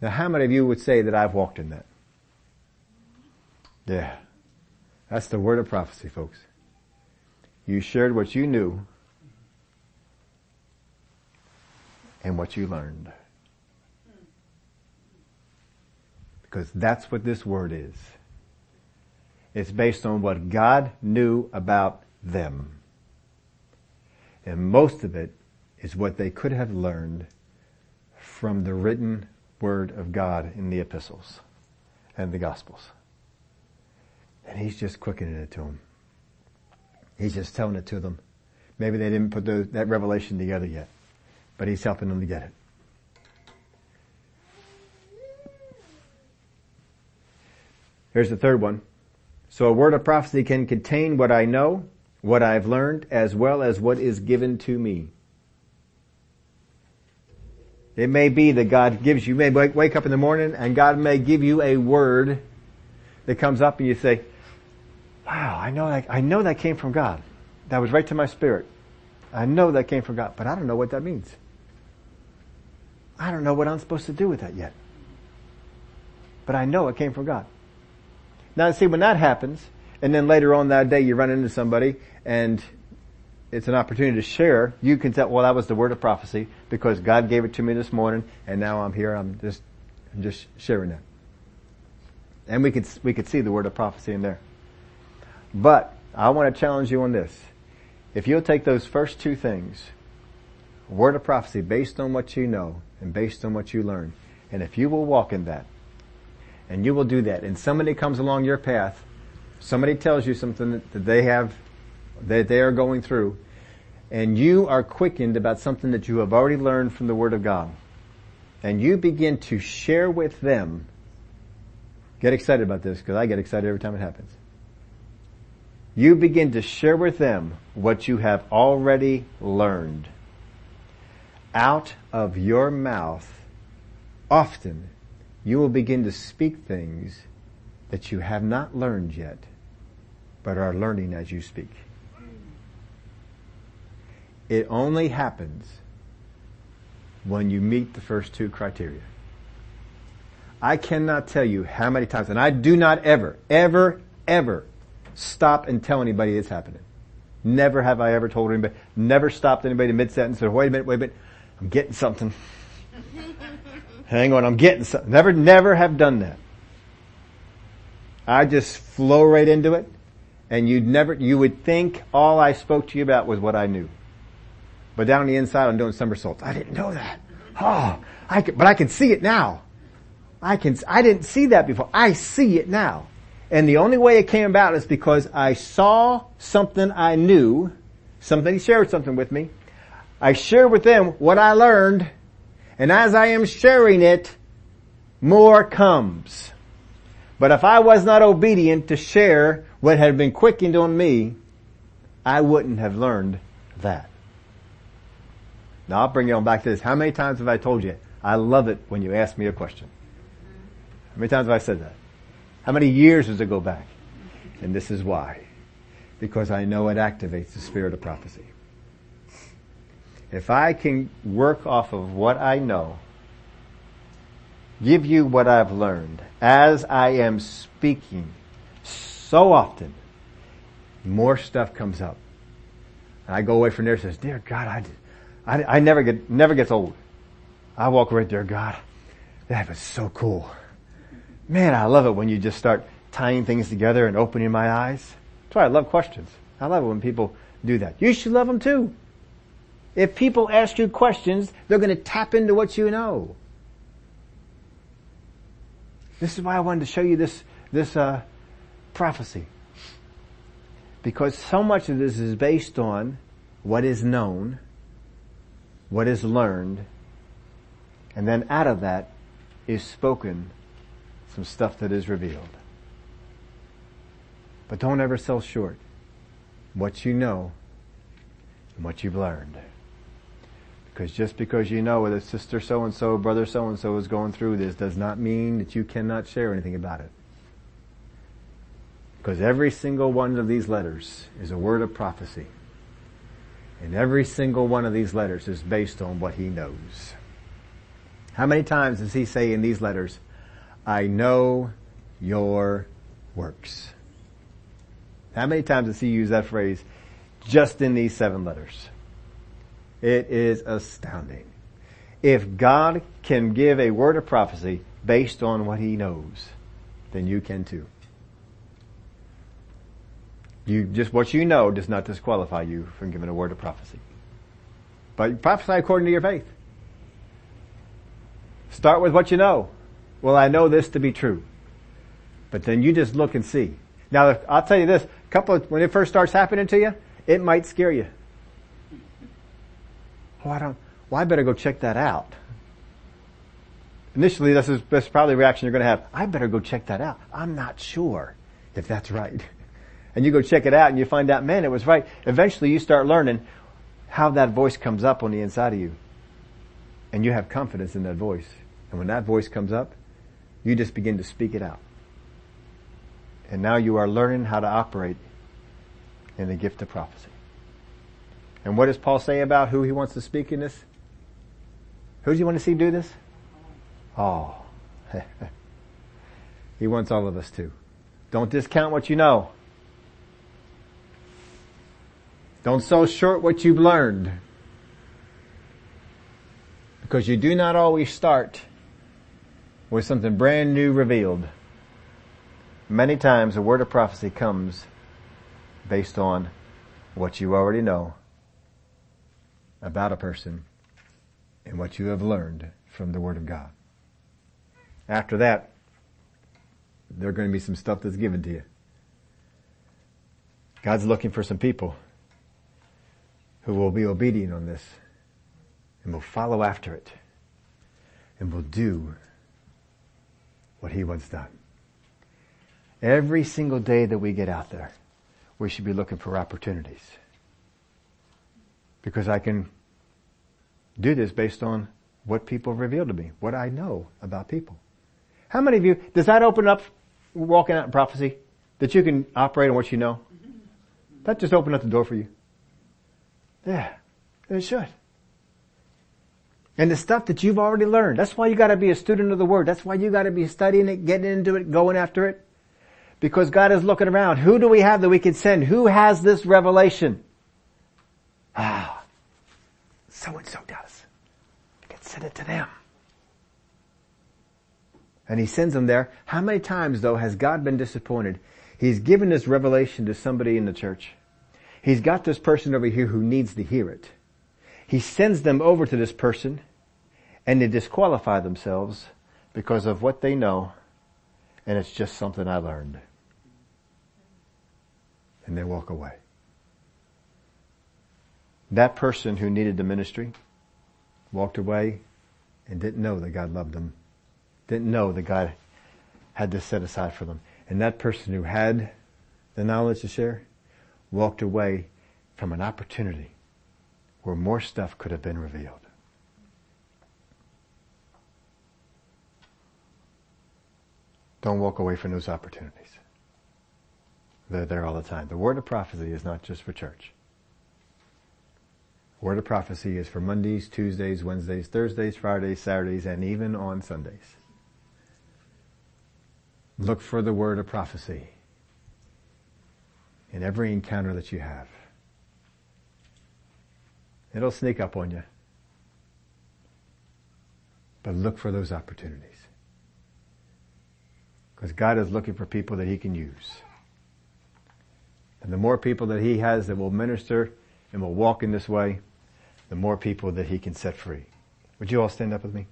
Now how many of you would say that I've walked in that? Yeah. That's the word of prophecy, folks. You shared what you knew and what you learned. Because that's what this word is. It's based on what God knew about them. And most of it is what they could have learned from the written word of God in the epistles and the gospels. And he's just quickening it to them. He's just telling it to them. Maybe they didn't put that revelation together yet but he's helping them to get it. Here's the third one. So a word of prophecy can contain what I know, what I've learned, as well as what is given to me. It may be that God gives you, you may wake up in the morning and God may give you a word that comes up and you say, wow, I know that, I know that came from God. That was right to my spirit. I know that came from God, but I don't know what that means. I don't know what I'm supposed to do with that yet. But I know it came from God. Now see, when that happens, and then later on that day you run into somebody and it's an opportunity to share, you can tell, well that was the word of prophecy because God gave it to me this morning and now I'm here, I'm just, I'm just sharing that. And we could, we could see the word of prophecy in there. But I want to challenge you on this. If you'll take those first two things, word of prophecy based on what you know and based on what you learn, and if you will walk in that, and you will do that, and somebody comes along your path, somebody tells you something that they have, that they are going through, and you are quickened about something that you have already learned from the Word of God, and you begin to share with them, get excited about this, because I get excited every time it happens. You begin to share with them what you have already learned. Out of your mouth, often you will begin to speak things that you have not learned yet, but are learning as you speak. It only happens when you meet the first two criteria. I cannot tell you how many times, and I do not ever, ever, ever stop and tell anybody it's happening. Never have I ever told anybody, never stopped anybody mid-sentence and said, wait a minute, wait a minute, I'm getting something. Hang on, I'm getting something. Never, never have done that. I just flow right into it and you'd never, you would think all I spoke to you about was what I knew. But down on the inside I'm doing somersaults. I didn't know that. Oh, I can, but I can see it now. I can, I didn't see that before. I see it now. And the only way it came about is because I saw something I knew, somebody shared something with me. I share with them what I learned and as I am sharing it, more comes. But if I was not obedient to share what had been quickened on me, I wouldn't have learned that. Now I'll bring you on back to this. How many times have I told you, I love it when you ask me a question? How many times have I said that? How many years does it go back? And this is why. Because I know it activates the spirit of prophecy. If I can work off of what I know, give you what I've learned as I am speaking so often, more stuff comes up. And I go away from there and says, dear God, I, I, I never get, never gets old. I walk right there, God, that was so cool. Man, I love it when you just start tying things together and opening my eyes. That's why I love questions. I love it when people do that. You should love them too. If people ask you questions, they're going to tap into what you know. This is why I wanted to show you this, this, uh, prophecy. Because so much of this is based on what is known, what is learned, and then out of that is spoken some stuff that is revealed. But don't ever sell short what you know and what you've learned. Because just because you know that sister so and so, brother so and so is going through this does not mean that you cannot share anything about it. Because every single one of these letters is a word of prophecy. And every single one of these letters is based on what he knows. How many times does he say in these letters, I know your works? How many times does he use that phrase just in these seven letters? It is astounding. If God can give a word of prophecy based on what he knows, then you can too. You just what you know does not disqualify you from giving a word of prophecy. But prophesy according to your faith. Start with what you know. Well, I know this to be true. But then you just look and see. Now, I'll tell you this, a couple of, when it first starts happening to you, it might scare you. Oh, I don't, well, I better go check that out. initially this is, this is probably the reaction you're going to have. I better go check that out. I'm not sure if that's right. And you go check it out and you find out, man, it was right. Eventually you start learning how that voice comes up on the inside of you. And you have confidence in that voice. And when that voice comes up, you just begin to speak it out. And now you are learning how to operate in the gift of prophecy. And what does Paul say about who he wants to speak in this? Who do you want to see do this? Oh. he wants all of us to. Don't discount what you know. Don't sell short what you've learned. Because you do not always start with something brand new revealed. Many times a word of prophecy comes based on what you already know about a person and what you have learned from the Word of God. After that, there's going to be some stuff that's given to you. God's looking for some people who will be obedient on this and will follow after it and will do what He wants done. Every single day that we get out there, we should be looking for opportunities. Because I can do this based on what people reveal to me, what I know about people. How many of you, does that open up walking out in prophecy? That you can operate on what you know? That just opened up the door for you. Yeah, it should. And the stuff that you've already learned. That's why you gotta be a student of the Word. That's why you gotta be studying it, getting into it, going after it. Because God is looking around. Who do we have that we can send? Who has this revelation? Ah, so and so does. Can send it to them. And he sends them there. How many times though has God been disappointed? He's given this revelation to somebody in the church. He's got this person over here who needs to hear it. He sends them over to this person and they disqualify themselves because of what they know and it's just something I learned. And they walk away. That person who needed the ministry walked away and didn't know that God loved them. Didn't know that God had this set aside for them. And that person who had the knowledge to share walked away from an opportunity where more stuff could have been revealed. Don't walk away from those opportunities. They're there all the time. The word of prophecy is not just for church. Word of prophecy is for Mondays, Tuesdays, Wednesdays, Thursdays, Fridays, Saturdays, and even on Sundays. Look for the word of prophecy in every encounter that you have. It'll sneak up on you. But look for those opportunities. Because God is looking for people that He can use. And the more people that He has that will minister and will walk in this way, the more people that He can set free. Would you all stand up with me?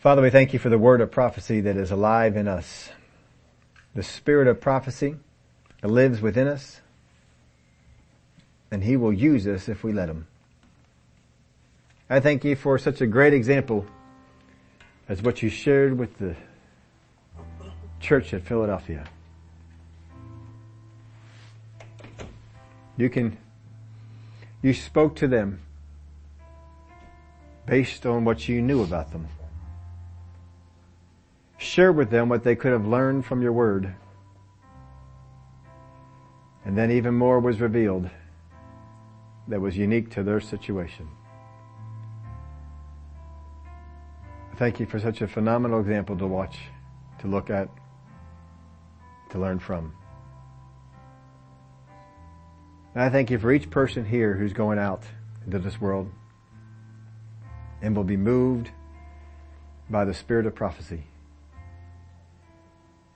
Father, we thank you for the word of prophecy that is alive in us. The spirit of prophecy that lives within us, and He will use us if we let Him. I thank you for such a great example as what you shared with the church at Philadelphia. You can, you spoke to them based on what you knew about them. Share with them what they could have learned from your word. And then even more was revealed that was unique to their situation. Thank you for such a phenomenal example to watch, to look at, to learn from. And I thank you for each person here who's going out into this world and will be moved by the spirit of prophecy.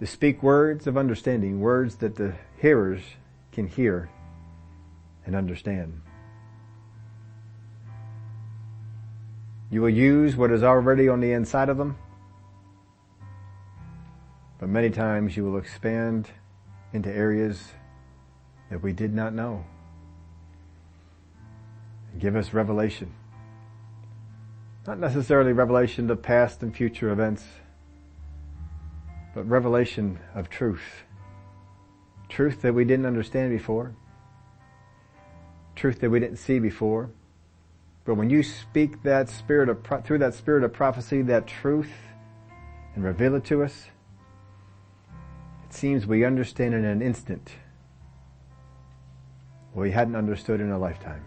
To speak words of understanding, words that the hearers can hear and understand. You will use what is already on the inside of them, but many times you will expand into areas that we did not know. Give us revelation Not necessarily revelation of past and future events, but revelation of truth. Truth that we didn't understand before. Truth that we didn't see before. But when you speak that spirit of, through that spirit of prophecy, that truth, and reveal it to us, it seems we understand in an instant we hadn't understood in a lifetime.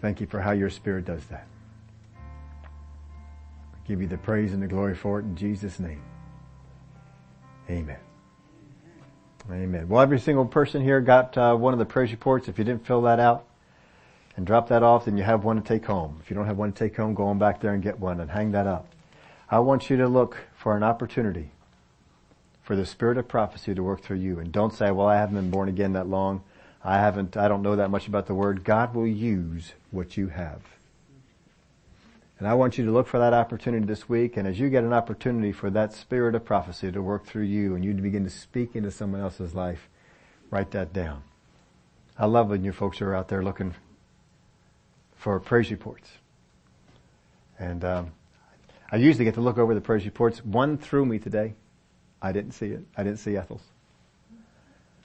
Thank you for how your Spirit does that. I give you the praise and the glory for it in Jesus' name. Amen. Amen. Well, every single person here got uh, one of the praise reports. If you didn't fill that out and drop that off, then you have one to take home. If you don't have one to take home, go on back there and get one and hang that up. I want you to look for an opportunity for the spirit of prophecy to work through you. And don't say, well, I haven't been born again that long. I haven't, I don't know that much about the word. God will use what you have. And I want you to look for that opportunity this week. And as you get an opportunity for that spirit of prophecy to work through you and you to begin to speak into someone else's life, write that down. I love when you folks are out there looking for praise reports. And um, I usually get to look over the praise reports. One threw me today. I didn't see it. I didn't see Ethel's.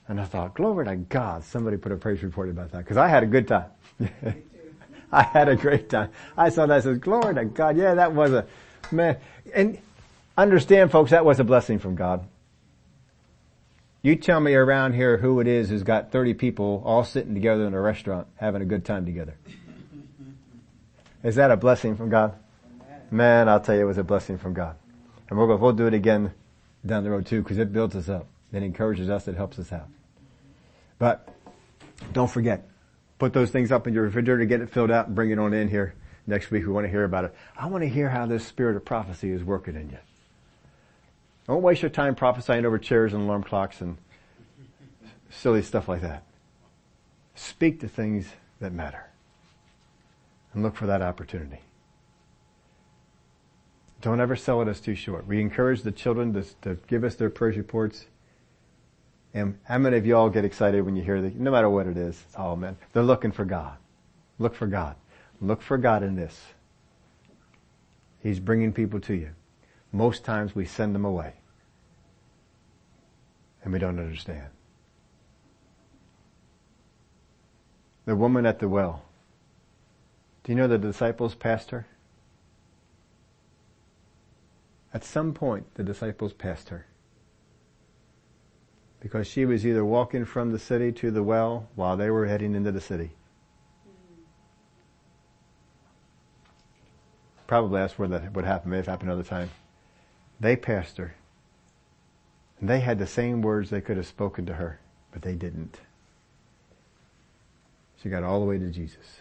And I thought, glory to God, somebody put a praise report about that. Because I had a good time. I had a great time. I saw that and said, glory to God. Yeah, that was a, man. And understand folks, that was a blessing from God. You tell me around here who it is who's got 30 people all sitting together in a restaurant having a good time together. Is that a blessing from God? Man, I'll tell you it was a blessing from God. And we'll go, we'll do it again down the road too, because it builds us up. It encourages us. It helps us out. But don't forget, put those things up in your refrigerator, get it filled out, and bring it on in here next week. We want to hear about it. I want to hear how this spirit of prophecy is working in you. Don't waste your time prophesying over chairs and alarm clocks and silly stuff like that. Speak to things that matter and look for that opportunity. Don't ever sell it as too short. We encourage the children to, to give us their praise reports. And how many of y'all get excited when you hear that? No matter what it is, oh man, they're looking for God. Look for God. Look for God in this. He's bringing people to you. Most times we send them away. And we don't understand. The woman at the well. Do you know the disciples passed her? At some point, the disciples passed her. Because she was either walking from the city to the well while they were heading into the city. Probably that's where that would happen. May have happened another time. They passed her. And they had the same words they could have spoken to her, but they didn't. She got all the way to Jesus.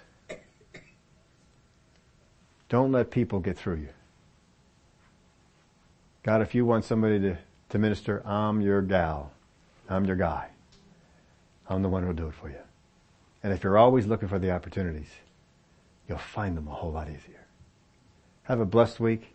Don't let people get through you. God, if you want somebody to, to minister, I'm your gal. I'm your guy. I'm the one who'll do it for you. And if you're always looking for the opportunities, you'll find them a whole lot easier. Have a blessed week.